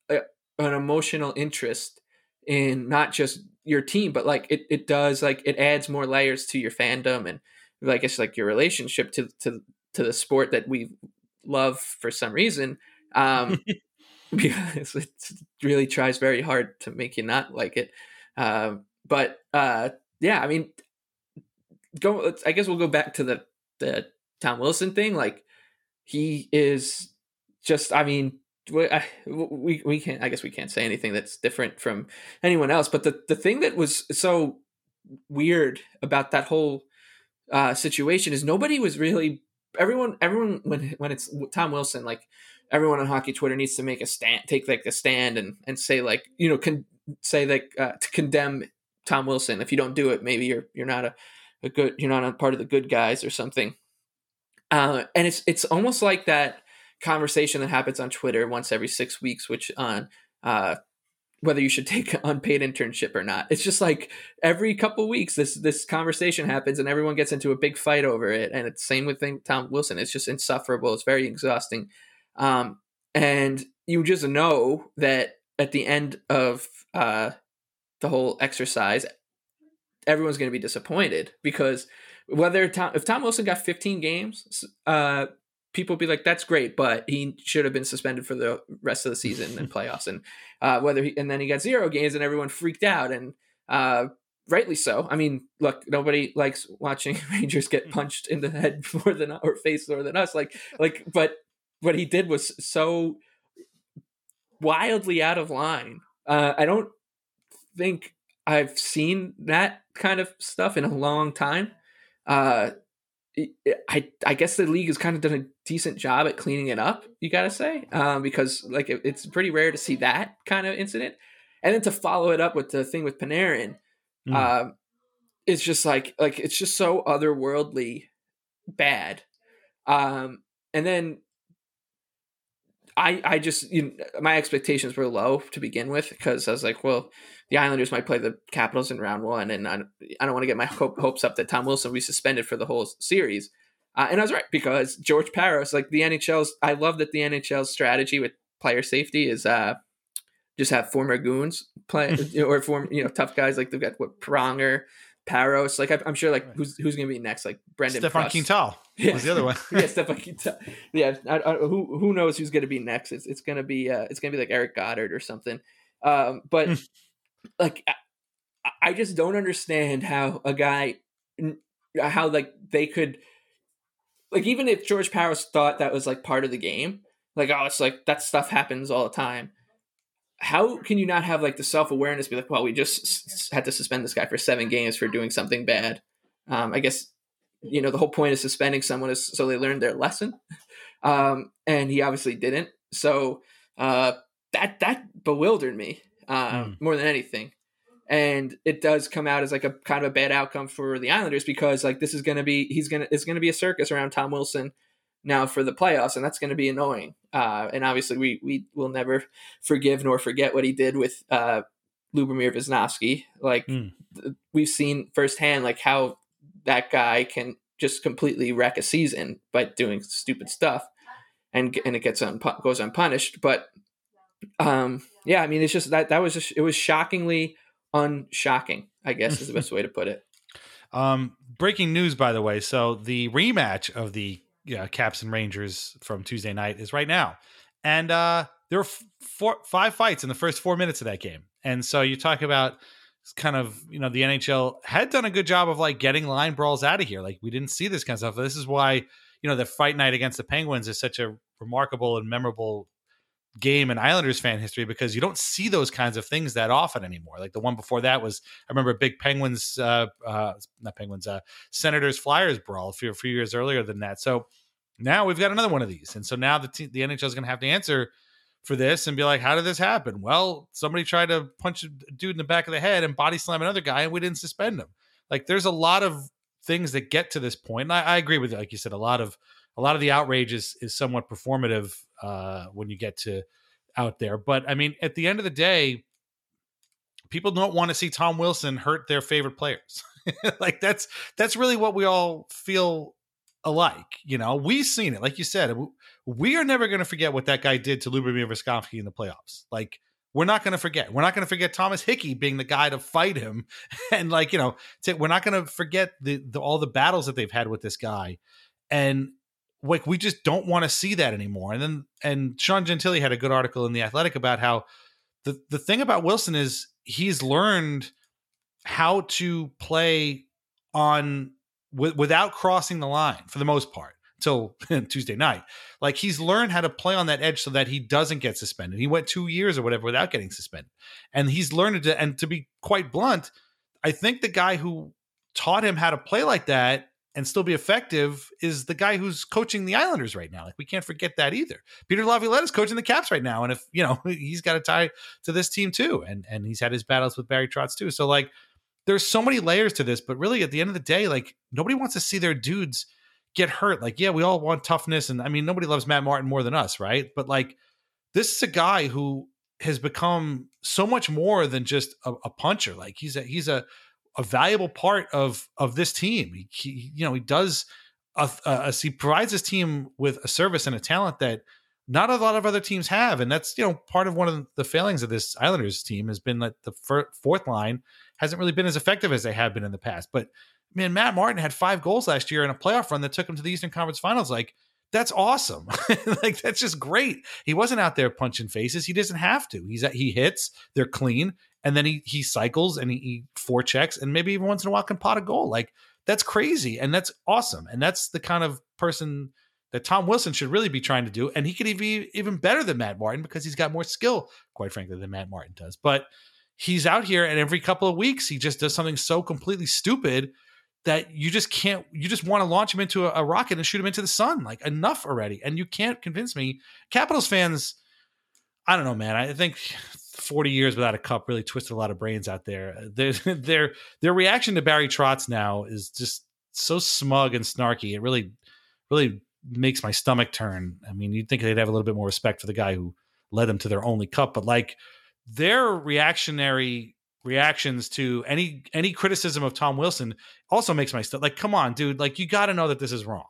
an emotional interest in not just your team, but like it, it does like it adds more layers to your fandom and like it's like your relationship to to to the sport that we love for some reason. Um because it really tries very hard to make you not like it. Um but uh yeah, I mean go I guess we'll go back to the the Tom Wilson thing. Like he is just I mean we we can't I guess we can't say anything that's different from anyone else. But the the thing that was so weird about that whole uh, situation is nobody was really everyone everyone when when it's Tom Wilson like everyone on hockey Twitter needs to make a stand take like a stand and and say like you know can say like uh, to condemn Tom Wilson if you don't do it maybe you're you're not a, a good you're not a part of the good guys or something. Uh, and it's it's almost like that conversation that happens on Twitter once every six weeks, which on uh, whether you should take an unpaid internship or not. It's just like every couple weeks this this conversation happens and everyone gets into a big fight over it. And it's same with Tom Wilson. It's just insufferable. It's very exhausting. Um, and you just know that at the end of uh, the whole exercise, everyone's going to be disappointed because whether Tom, if Tom Wilson got 15 games, uh, people be like, "That's great," but he should have been suspended for the rest of the season and playoffs. And uh, whether he and then he got zero games, and everyone freaked out, and uh, rightly so. I mean, look, nobody likes watching Rangers get punched in the head more than or face more than us. Like, like, but what he did was so wildly out of line. Uh, I don't think I've seen that kind of stuff in a long time. Uh, I I guess the league has kind of done a decent job at cleaning it up. You got to say, um, because like it, it's pretty rare to see that kind of incident, and then to follow it up with the thing with Panarin, mm. um, it's just like like it's just so otherworldly bad. Um, and then I I just you know, my expectations were low to begin with because I was like, well, the Islanders might play the Capitals in round one, and I, I don't want to get my hope, hopes up that Tom Wilson will be suspended for the whole series. Uh, and I was right because George Parros, like the NHL's, I love that the NHL's strategy with player safety is uh, just have former goons play or form you know tough guys like they've got what Pronger, Parros. Like I, am sure like who's who's gonna be next? Like Brendan Stefan Quintal yeah. was the other one. yeah, Stefan Quintal. Yeah, I, I, who who knows who's gonna be next? It's it's gonna be uh, it's gonna be like Eric Godard or something. Um, but like I just don't understand how a guy, how like they could, like even if George Parros thought that was like part of the game, like oh it's like that stuff happens all the time. How can you not have like the self awareness? Be like, well, we just s- had to suspend this guy for seven games for doing something bad. Um, I guess you know the whole point of suspending someone is so they learn their lesson, um, and he obviously didn't. So uh, that that bewildered me uh, mm. more than anything and it does come out as like a kind of a bad outcome for the Islanders because like this is going to be he's going to it's going to be a circus around Tom Wilson now for the playoffs, and that's going to be annoying. Uh, and obviously, we we will never forgive nor forget what he did with uh, Lubomir Visnovsky. Like mm. we've seen firsthand, like how that guy can just completely wreck a season by doing stupid stuff, and and it gets un- goes unpunished. But um, yeah, I mean, it's just that that was just it was shockingly unshocking, I guess is the best way to put it. Um, breaking news, by the way. So the rematch of the uh, Caps and Rangers from Tuesday night is right now, and uh, there were four, five fights in the first four minutes of that game. And so you talk about kind of you know the NHL had done a good job of like getting line brawls out of here. Like we didn't see this kind of stuff. This is why you know the fight night against the Penguins is such a remarkable and memorable game in Islanders fan history because you don't see those kinds of things that often anymore. Like the one before that was, I remember big Penguins, uh, uh, not Penguins, uh, Senators Flyers brawl a few, a few years earlier than that. So now we've got another one of these, and so now the the NHL is going to have to answer for this and be like, how did this happen? Well, somebody tried to punch a dude in the back of the head and body slam another guy, and we didn't suspend him. Like there's a lot of things that get to this point. And I, I agree with you, like you said, a lot of a lot of the outrage is is somewhat performative uh, when you get to out there. But I mean, at the end of the day, people don't want to see Tom Wilson hurt their favorite players. like that's that's really what we all feel alike. You know, we've seen it. Like you said, we are never going to forget what that guy did to Lubomir Visnovsky in the playoffs. Like we're not going to forget. We're not going to forget Thomas Hickey being the guy to fight him, and like you know, to, we're not going to forget the, the all the battles that they've had with this guy. And like we just don't want to see that anymore. And then and Sean Gentille had a good article in the Athletic about how the the thing about Wilson is he's learned how to play on w- without crossing the line for the most part until Tuesday night. Like he's learned how to play on that edge so that he doesn't get suspended. He went two years or whatever without getting suspended, and he's learned to. And to be quite blunt, I think the guy who taught him how to play like that and still be effective is the guy who's coaching the Islanders right now. Like we can't forget that either. Peter Laviolette is coaching the Caps right now, and if you know he's got a tie to this team too, and and he's had his battles with Barry Trotz too. So like, there's so many layers to this, but really at the end of the day, like nobody wants to see their dudes get hurt. Like yeah, we all want toughness, and I mean nobody loves Matt Martin more than us, right? But like this is a guy who has become so much more than just a, a puncher. Like he's a he's a a valuable part of of this team. He, he you know he does a, a, he provides his team with a service and a talent that not a lot of other teams have, and that's you know part of one of the failings of this Islanders team has been that the fir- fourth line hasn't really been as effective as they have been in the past. But man, Matt Martin had five goals last year in a playoff run that took him to the Eastern Conference Finals. Like that's awesome. like that's just great. He wasn't out there punching faces. He doesn't have to. He's he hits. They're clean and then he he cycles and he, he forechecks and maybe even once in a while can pot a goal. Like that's crazy and that's awesome. And that's the kind of person that Tom Wilson should really be trying to do. And he could be even better than Matt Martin because he's got more skill, quite frankly, than Matt Martin does. But he's out here and every couple of weeks he just does something so completely stupid that you just can't you just want to launch him into a, a rocket and shoot him into the sun. Like enough already. And you can't convince me. Capitals fans, I don't know, man. I think 40 years without a cup really twisted a lot of brains out there. Uh, their their their reaction to Barry Trotz now is just so smug and snarky. It really really makes my stomach turn. I mean, you'd think they'd have a little bit more respect for the guy who led them to their only cup, but like their reactionary reactions to any any criticism of Tom Wilson also makes my stuff like come on dude like you got to know that this is wrong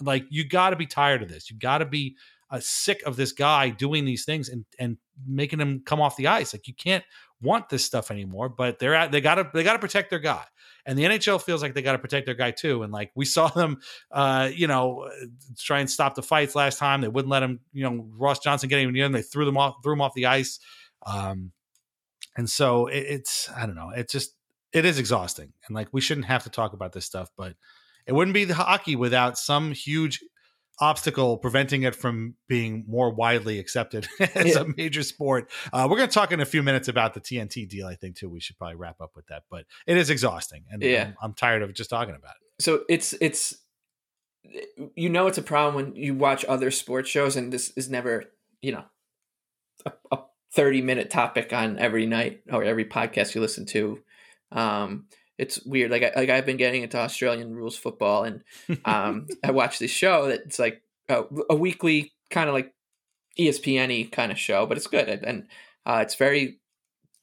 like you got to be tired of this you got to be uh, sick of this guy doing these things and and making him come off the ice. Like you can't want this stuff anymore. But they're at they gotta they gotta protect their guy. And the NHL feels like they got to protect their guy too. And like we saw them, uh, you know, try and stop the fights last time. They wouldn't let him, you know, Ross Johnston get even near them. They threw them off, threw him off the ice. Um, and so it, it's I don't know. It's just it is exhausting, and like we shouldn't have to talk about this stuff, but it wouldn't be the hockey without some huge obstacle preventing it from being more widely accepted as Yeah. a major sport. Uh, we're going to talk in a few minutes about the TNT deal. I think too. We should probably wrap up with that, but it is exhausting, and Yeah. I'm, I'm tired of just talking about it. so it's it's you know it's a problem when you watch other sports shows and this is never you know a, a 30 minute topic on every night or every podcast you listen to um it's weird like I, like I've been getting into Australian rules football and um I watch this show that's like a, a weekly kind of like ESPN kind of show but it's good and, uh it's very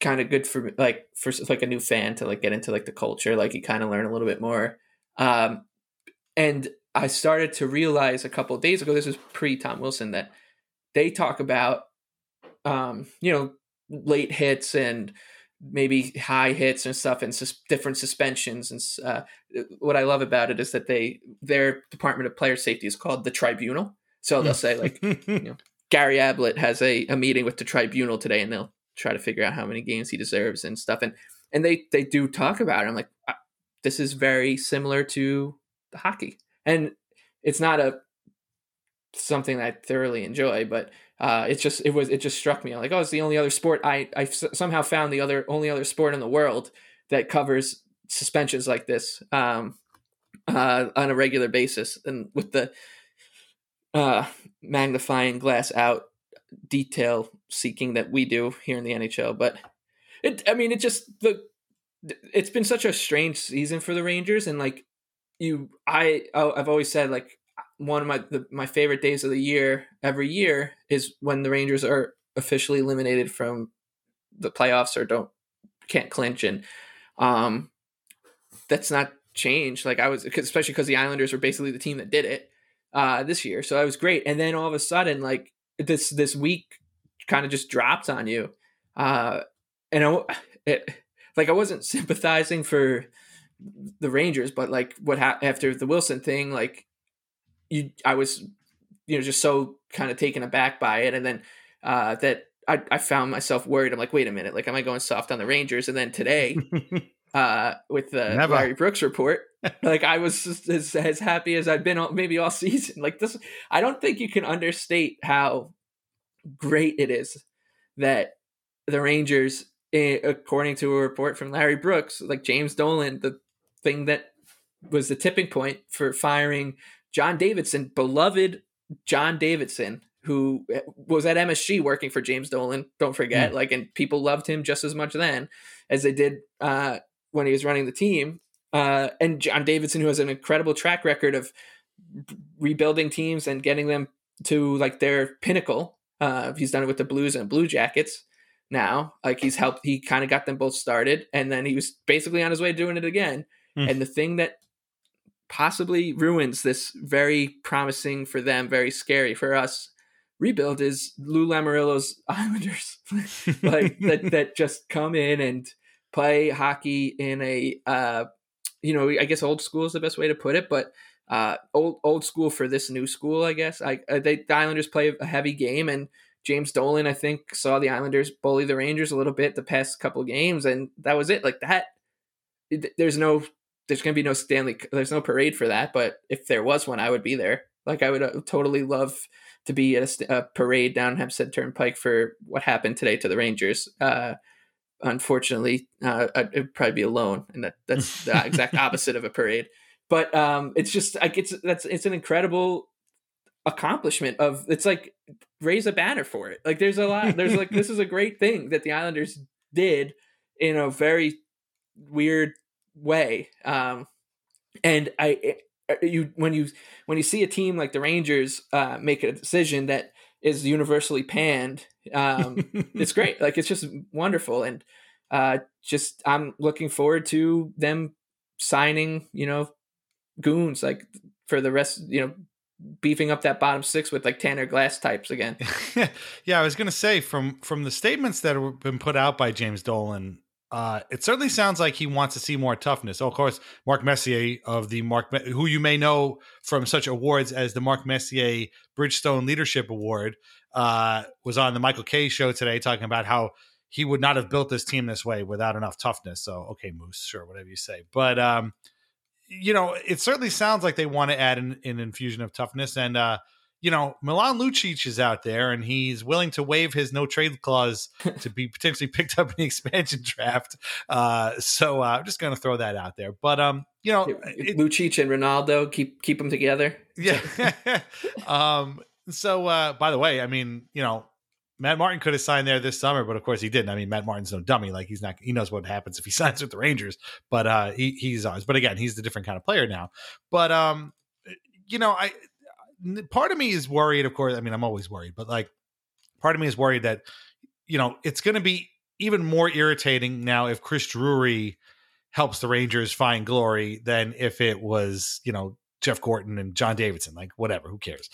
kind of good for like for like a new fan to like get into like the culture like you kind of learn a little bit more. Um and I started to realize a couple of days ago, this was pre Tom Wilson, that they talk about, um, you know, late hits and maybe high hits and stuff and sus- different suspensions. And uh, what I love about it is that they their Department of Player Safety is called the Tribunal. So they'll say like, you know, Gary Ablett has a, a meeting with the Tribunal today, and they'll try to figure out how many games he deserves and stuff. And and they they do talk about it. I'm like, "Ah, this is very similar to the hockey and it's not a something that I thoroughly enjoy, but uh, it's just it was it just struck me like oh it's the only other sport I I somehow found the other only other sport in the world that covers suspensions like this um, uh, on a regular basis and with the uh, magnifying glass out detail seeking that we do here in the NHL, but it I mean it just the it's been such a strange season for the Rangers and like you I I've always said like one of my the, my favorite days of the year every year is when the Rangers are officially eliminated from the playoffs or don't can't clinch. And um that's not changed. Like I was especially because the Islanders were basically the team that did it uh this year. So that was great. And then all of a sudden like this this week kind of just dropped on you. Uh and I, it, like I wasn't sympathizing for the Rangers, but like what happened after the Wilson thing, like you, I was, you know, just so kind of taken aback by it, and then uh, that I, I found myself worried. I'm like, wait a minute, like, am I going soft on the Rangers? And then today, uh, with the Never. Larry Brooks report, like I was just as, as happy as I've been all, maybe all season. Like this, I don't think you can understate how great it is that the Rangers, eh, according to a report from Larry Brooks, like James Dolan, the thing that was the tipping point for firing John Davidson, beloved John Davidson, who eh, was at MSG working for James Dolan. Don't forget, Mm. like, and people loved him just as much then as they did uh, when he was running the team. Uh, and John Davidson, who has an incredible track record of rebuilding teams and getting them to like their pinnacle. Uh, he's done it with the Blues and Blue Jackets now. Like he's helped, he kind of got them both started, and then he was basically on his way doing it again. Hmm. And the thing that possibly ruins this very promising for them, very scary for us rebuild is Lou Lamoriello's Islanders, like that that just come in and play hockey in a uh, you know I guess old school is the best way to put it, but uh, old old school for this new school, I guess. I uh, they the Islanders play a heavy game, and James Dolan I think saw the Islanders bully the Rangers a little bit the past couple games, and that was it. Like that, there's no there's gonna be no Stanley, there's no parade for that. But if there was one, I would be there. Like I would uh, totally love to be at a, a parade down Hempstead Turnpike for what happened today to the Rangers. Uh, unfortunately, uh, I'd, it'd probably be alone, and that that's the exact opposite of a parade. But um, it's just like it's that's it's an incredible accomplishment of it's like raise a banner for it. Like there's a lot. There's like this is a great thing that the Islanders did in a very weird way. Um, and I you when you when you see a team like the Rangers uh, make a decision that is universally panned, um, it's great. Like it's just wonderful, and uh, just I'm looking forward to them signing. You know, goons like for the rest. You know, beefing up that bottom six with like Tanner Glass types again. yeah, I was going to say from from the statements that have been put out by James Dolan, uh, it certainly sounds like he wants to see more toughness. Oh, of course, Mark Messier of the Mark, who you may know from such awards as the Mark Messier Bridgestone Leadership Award, uh, was on the Michael Kay show today talking about how he would not have built this team this way without enough toughness. So, okay, Moose, sure, whatever you say. But, um, you know, it certainly sounds like they want to add an, an infusion of toughness. And, uh, you know, Milan Lucic is out there and he's willing to waive his no trade clause to be potentially picked up in the expansion draft. Uh, so uh, I'm just going to throw that out there. But, um, you know, it, Lucic and Ronaldo keep keep them together. Yeah. um, so, uh, by the way, I mean, you know, Matt Martin could have signed there this summer, but of course he didn't. I mean, Matt Martin's no dummy. Like he's not. He knows what happens if he signs with the Rangers. But uh, he he's ours. But again, he's the different kind of player now. But um, you know, I part of me is worried. Of course, I mean, I'm always worried. But like, part of me is worried that you know it's going to be even more irritating now if Chris Drury helps the Rangers find glory than if it was you know Jeff Gorton and John Davidson. Like whatever, who cares?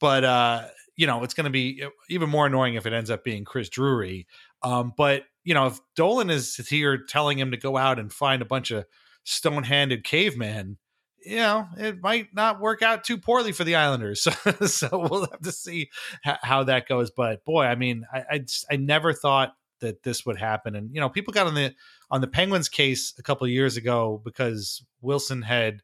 But uh, you know, it's going to be even more annoying if it ends up being Chris Drury. Um, but you know, if Dolan is here telling him to go out and find a bunch of stone-handed cavemen, you know, it might not work out too poorly for the Islanders. So, so we'll have to see how, that goes. But boy, I mean, I, I, just, I never thought that this would happen. And you know, people got on the on the Penguins case a couple years ago because Wilson had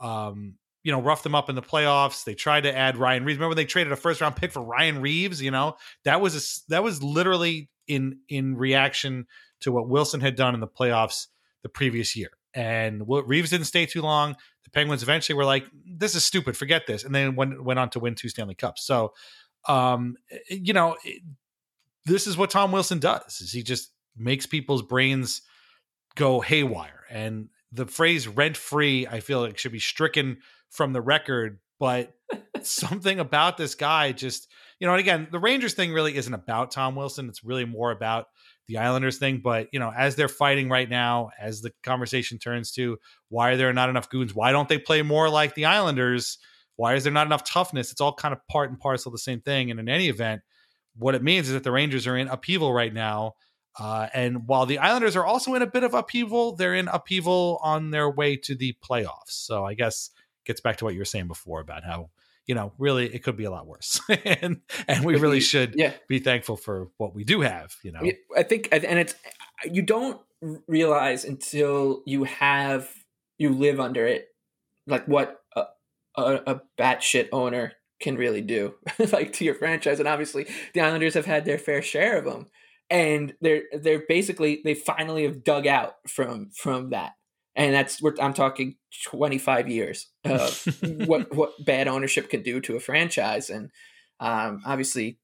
um, you know, roughed them up in the playoffs. They tried to add Ryan Reaves. Remember they traded a first round pick for Ryan Reaves, you know? That was a, that was literally in in reaction to what Wilson had done in the playoffs the previous year. And Reaves didn't stay too long. The Penguins eventually were like, "This is stupid. Forget this." And then went went on to win two Stanley Cups. So, um, eh, eh, you know, eh, this is what Tom Wilson does. Is he just makes people's brains go haywire. And the phrase "rent free" I feel like should be stricken from the record, but something about this guy just, you know, and again, the Rangers thing really isn't about Tom Wilson. It's really more about the Islanders thing. But, you know, as they're fighting right now, as the conversation turns to why are there not enough goons? Why don't they play more like the Islanders? Why is there not enough toughness? It's all kind of part and parcel of the same thing. And in any event, what it means is that the Rangers are in upheaval right now. Uh, and while the Islanders are also in a bit of upheaval, they're in upheaval on their way to the playoffs. So I guess gets back to what you were saying before about how you know really it could be a lot worse. And and we really should yeah. be thankful for what we do have you know? I think and it's you don't realize until you have you live under it like what a, a, a batshit owner can really do like to your franchise. And obviously the islanders have had their fair share of them and they're they're basically they finally have dug out from from that and that's what I'm talking 25 years of what what bad ownership can do to a franchise, and um, obviously,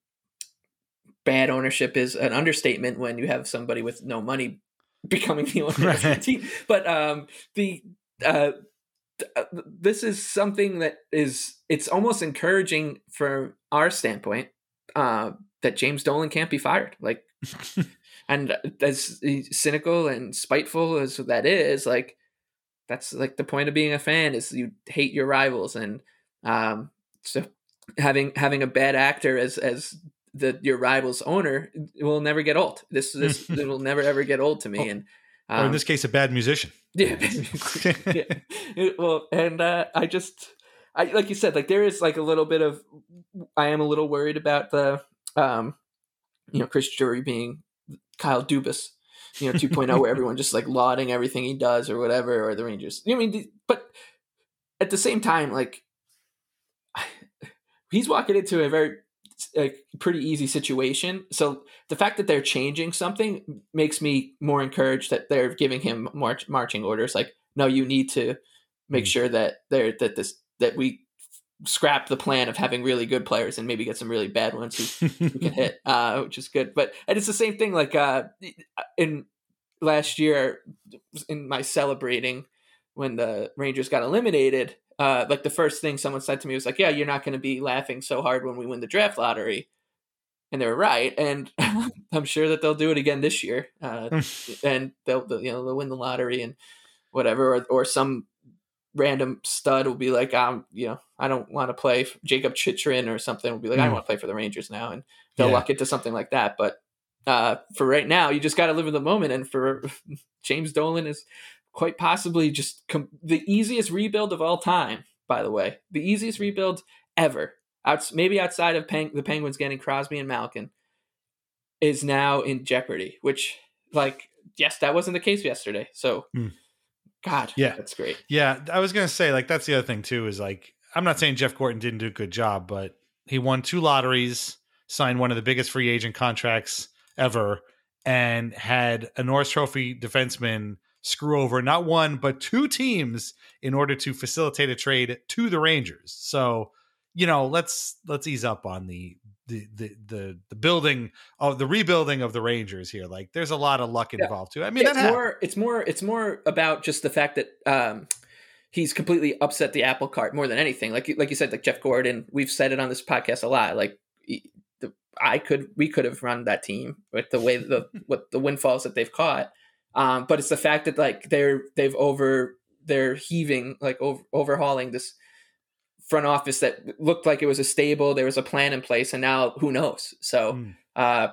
bad ownership is an understatement when you have somebody with no money becoming the owner right. of the team. But um, the uh, uh, this is something that is it's almost encouraging from our standpoint uh, that James Dolan can't be fired. Like, and as cynical and spiteful as that is, like that's like the point of being a fan is you hate your rivals and um, so having having a bad actor as as the your rival's owner will never get old. This this will never ever get old to me. And um, or in this case, a bad musician. Yeah, yeah. well, and uh, I just I like you said, like there is like a little bit of I am a little worried about the um, you know Chris Drury being Kyle Dubas you know 2.0 where everyone just like lauding everything he does or whatever or the Rangers. You know I mean, but at the same time, like he's walking into a very a pretty easy situation. So the fact that they're changing something makes me more encouraged that they're giving him march, marching orders. Like, no, you need to make mm. sure that they're that this that we scrap the plan of having really good players and maybe get some really bad ones who, who can hit, uh, which is good. But and it's the same thing. Like uh, in last year, in my celebrating when the Rangers got eliminated, uh, like the first thing someone said to me was like, "Yeah, you're not going to be laughing so hard when we win the draft lottery." And they were right, and I'm sure that they'll do it again this year, uh, and they'll, they'll you know they'll win the lottery and whatever, or, or some random stud will be like, um, you know, I don't want to play Jakob Chychrun or something will be like, mm. I want to play for the Rangers now, and they'll yeah. luck into something like that. But uh, for right now, you just got to live in the moment. And for James Dolan is quite possibly just com- the easiest rebuild of all time. By the way, the easiest rebuild ever. Out maybe outside of Peng- the Penguins getting Crosby and Malkin. is now in jeopardy. Which, like, yes, that wasn't the case yesterday. So, Hmm. God, Yeah. that's great. Yeah, I was gonna say like that's the other thing too is like I'm not saying Jeff Gorton didn't do a good job, but he won two lotteries, signed one of the biggest free agent contracts ever, and had a Norris Trophy defenseman screw over not one but two teams in order to facilitate a trade to the Rangers. So you know let's let's ease up on the the the the, the building of the rebuilding of the Rangers here. Like there's a lot of luck involved too. I mean it's more it's more it's more about just the fact that um he's completely upset the apple cart more than anything like you like you said like Jeff Gorton we've said it on this podcast a lot like i could we could have run that team with the way the what the windfalls that they've caught um but it's the fact that like they're they've over they're heaving like over, overhauling this front office that looked like it was a stable there was a plan in place and now who knows so Hmm. uh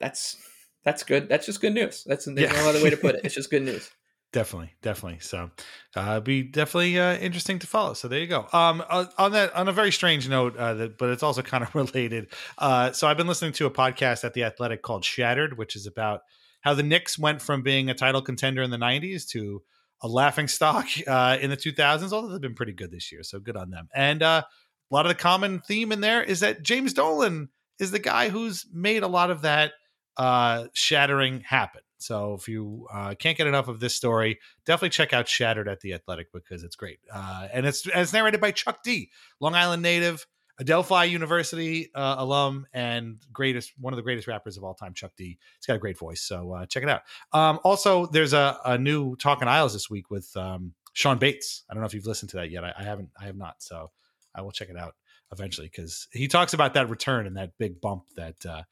that's that's good that's just good news that's there's Yeah. no other way to put it it's just good news Definitely, definitely. So, uh, be definitely uh, interesting to follow. So there you go. Um, uh, on that, on a very strange note, uh, that, but it's also kind of related. Uh, so I've been listening to a podcast at the Athletic called Shattered, which is about how the Knicks went from being a title contender in the '90s to a laughing stock uh, in the 2000s. Although they've been pretty good this year, so good on them. And uh, a lot of the common theme in there is that James Dolan is the guy who's made a lot of that uh, shattering happen. So if you uh, can't get enough of this story, definitely check out Shattered at the Athletic because it's great. Uh, and it's and it's narrated by Chuck D, Long Island native, Adelphi University uh, alum, and greatest one of the greatest rappers of all time, Chuck D. He's got a great voice, so uh, check it out. Um, also, there's a, a new Talking Isles this week with um, Shawn Bates. I don't know if you've listened to that yet. I, I haven't. I have not. So I will check it out eventually because he talks about that return and that big bump that uh,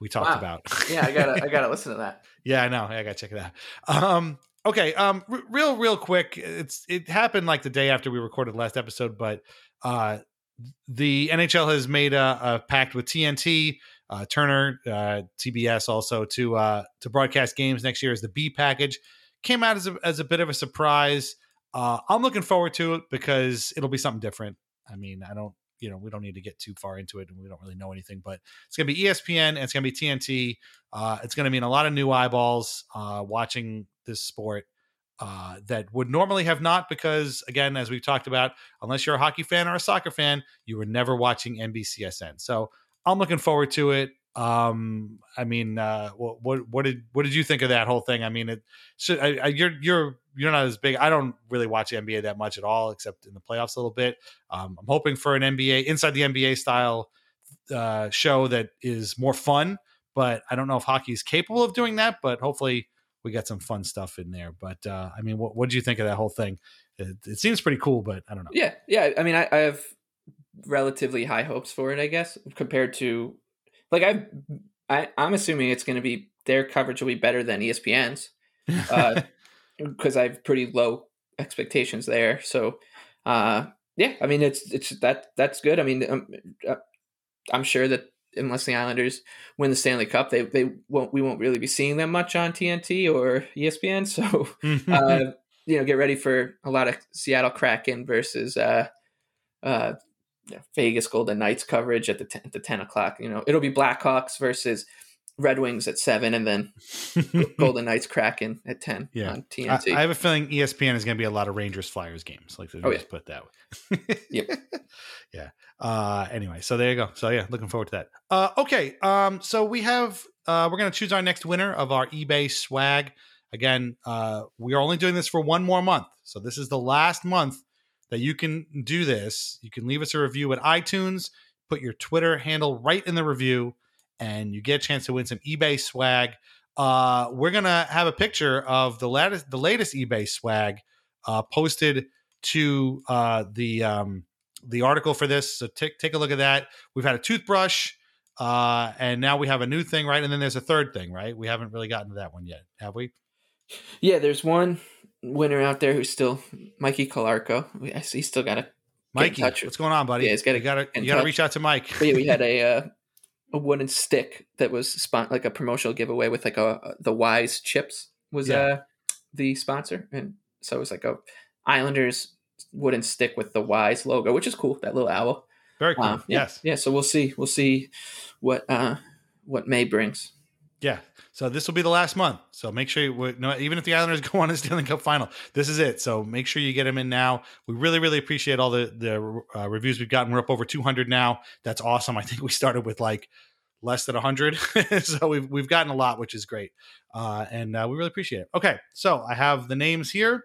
we talked Wow. about. yeah i gotta i gotta listen to that Yeah, I know. I gotta check it out. Um, okay. Um, r- real, real quick. It's it happened like the day after we recorded last episode, but uh, the NHL has made a, a pact with TNT, uh, Turner, uh, TBS also to uh, to broadcast games next year as the B package. Came out as a, as a bit of a surprise. Uh, I'm looking forward to it because it'll be something different. I mean, I don't, you know, we don't need to get too far into it, and we don't really know anything. But it's going to be ESPN and it's going to be TNT. Uh, it's going to mean a lot of new eyeballs uh, watching this sport uh, that would normally have not, because again, as we've talked about, unless you're a hockey fan or a soccer fan, you were never watching NBCSN. So I'm looking forward to it. Um, I mean, uh, what, what what did what did you think of that whole thing? I mean, it should, I, I, you're you're you're not as big. I don't really watch NBA that much at all, except in the playoffs a little bit. Um, I'm hoping for an NBA inside the NBA style uh, show that is more fun. But I don't know if hockey is capable of doing that. But hopefully, we got some fun stuff in there. But uh, I mean, what what did you think of that whole thing? It, it seems pretty cool, but I don't know. Yeah, yeah. I mean, I, I have relatively high hopes for it, I guess, compared to like I, I I'm assuming it's going to be their coverage will be better than ESPN's because I have pretty low expectations there. So, uh, yeah, I mean, it's it's that that's good. I mean, um, uh, I'm sure that unless the Islanders win the Stanley Cup, they they won't we won't really be seeing them much on TNT or ESPN. So, uh, you know, get ready for a lot of Seattle Kraken versus uh, uh, Vegas Golden Knights coverage at the 10, at the ten o'clock. You know, it'll be Blackhawks versus Red Wings at seven, and then Golden Knights Kraken at ten Yeah, on I, TNT. I have a feeling ESPN is going to be a lot of Rangers Flyers games. Like, Oh, just yeah. put that way. yep. yeah. Uh, anyway, so there you go. So yeah, looking forward to that. Uh, okay. Um, so we have uh, we're going to choose our next winner of our eBay swag. Again, uh, we are only doing this for one more month. So this is the last month that you can do this. You can leave us a review at iTunes, put your Twitter handle right in the review, and you get a chance to win some eBay swag. Uh, we're gonna have a picture of the latest, the latest eBay swag uh, posted to uh, the um, the article for this. So take take a look at that. We've had a toothbrush, uh, and now we have a new thing, right? And then there's a third thing, right? We haven't really gotten to that one yet, have we? Yeah, there's one winner out there who's still Mikey. We- I see still got to Mikey, what's going on, buddy? Yeah, he's got to gotta you gotta reach out to Mike. But yeah, we had a uh, a wooden stick that was spon- like a promotional giveaway with like a the Wise chips was Yeah. uh the sponsor, and so it was like a Islanders wooden stick with the Wise logo, which is cool. That little owl. Very cool. Um, yeah, yes. yeah. So we'll see. We'll see what uh what May brings. Yeah. So this will be the last month. So make sure you, no, even if the Islanders go on a Stanley Cup final, this is it. So make sure you get them in now. We really, really appreciate all the the uh, reviews we've gotten. We're up over 200 now. That's awesome. I think we started with like less than 100, so we've we've gotten a lot, which is great, uh, and uh, we really appreciate it. Okay, so I have the names here.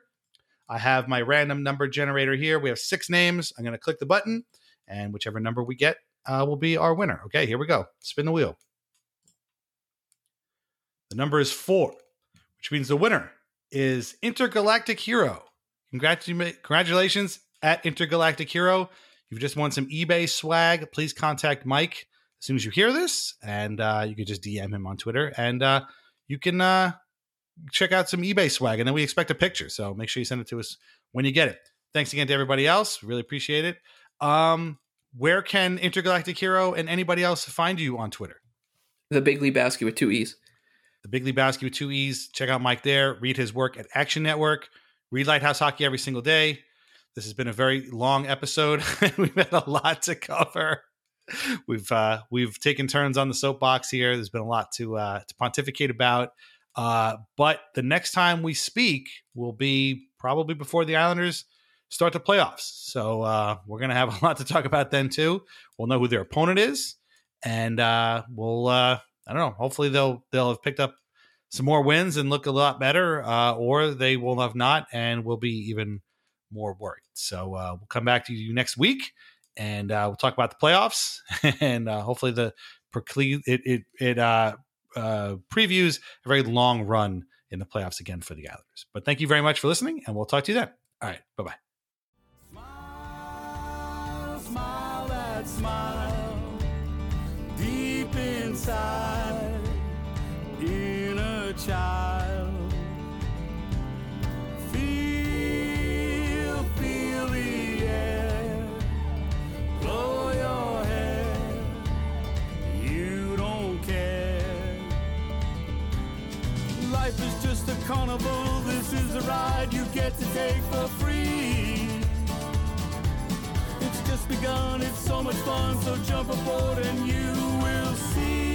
I have my random number generator here. We have six names. I'm going to click the button, and whichever number we get uh, will be our winner. Okay, here we go. Spin the wheel. The number is four, which means the winner is Intergalactic Hero. Congratula- congratulations at Intergalactic Hero. You've just won some eBay swag. Please contact Mike as soon as you hear this, and uh, you can just DM him on Twitter, and uh, you can uh, check out some eBay swag. And then we expect a picture, so make sure you send it to us when you get it. Thanks again to everybody else. Really appreciate it. Um, where can Intergalactic Hero and anybody else find you on Twitter? The Big League Basket with two E's. The Big League Basket with two E's. Check out Mike there. Read his work at Action Network. Read Lighthouse Hockey every single day. This has been a very long episode. We've had a lot to cover. We've uh, we've taken turns on the soapbox here. There's been a lot to uh, to pontificate about. Uh, but the next time we speak will be probably before the Islanders start the playoffs. So uh, we're gonna have a lot to talk about then too. We'll know who their opponent is, and uh, we'll uh, I don't know. Hopefully they'll they'll have picked up some more wins and look a lot better, uh, or they will have not, and we'll be even more worried. So uh, we'll come back to you next week, and uh, we'll talk about the playoffs, and uh, hopefully the preclude it it, it uh, uh, previews a very long run in the playoffs again for the Islanders. But thank you very much for listening, and we'll talk to you then. All right, bye bye. carnival, this is a ride you get to take for free. It's just begun, it's so much fun, so jump aboard and you will see.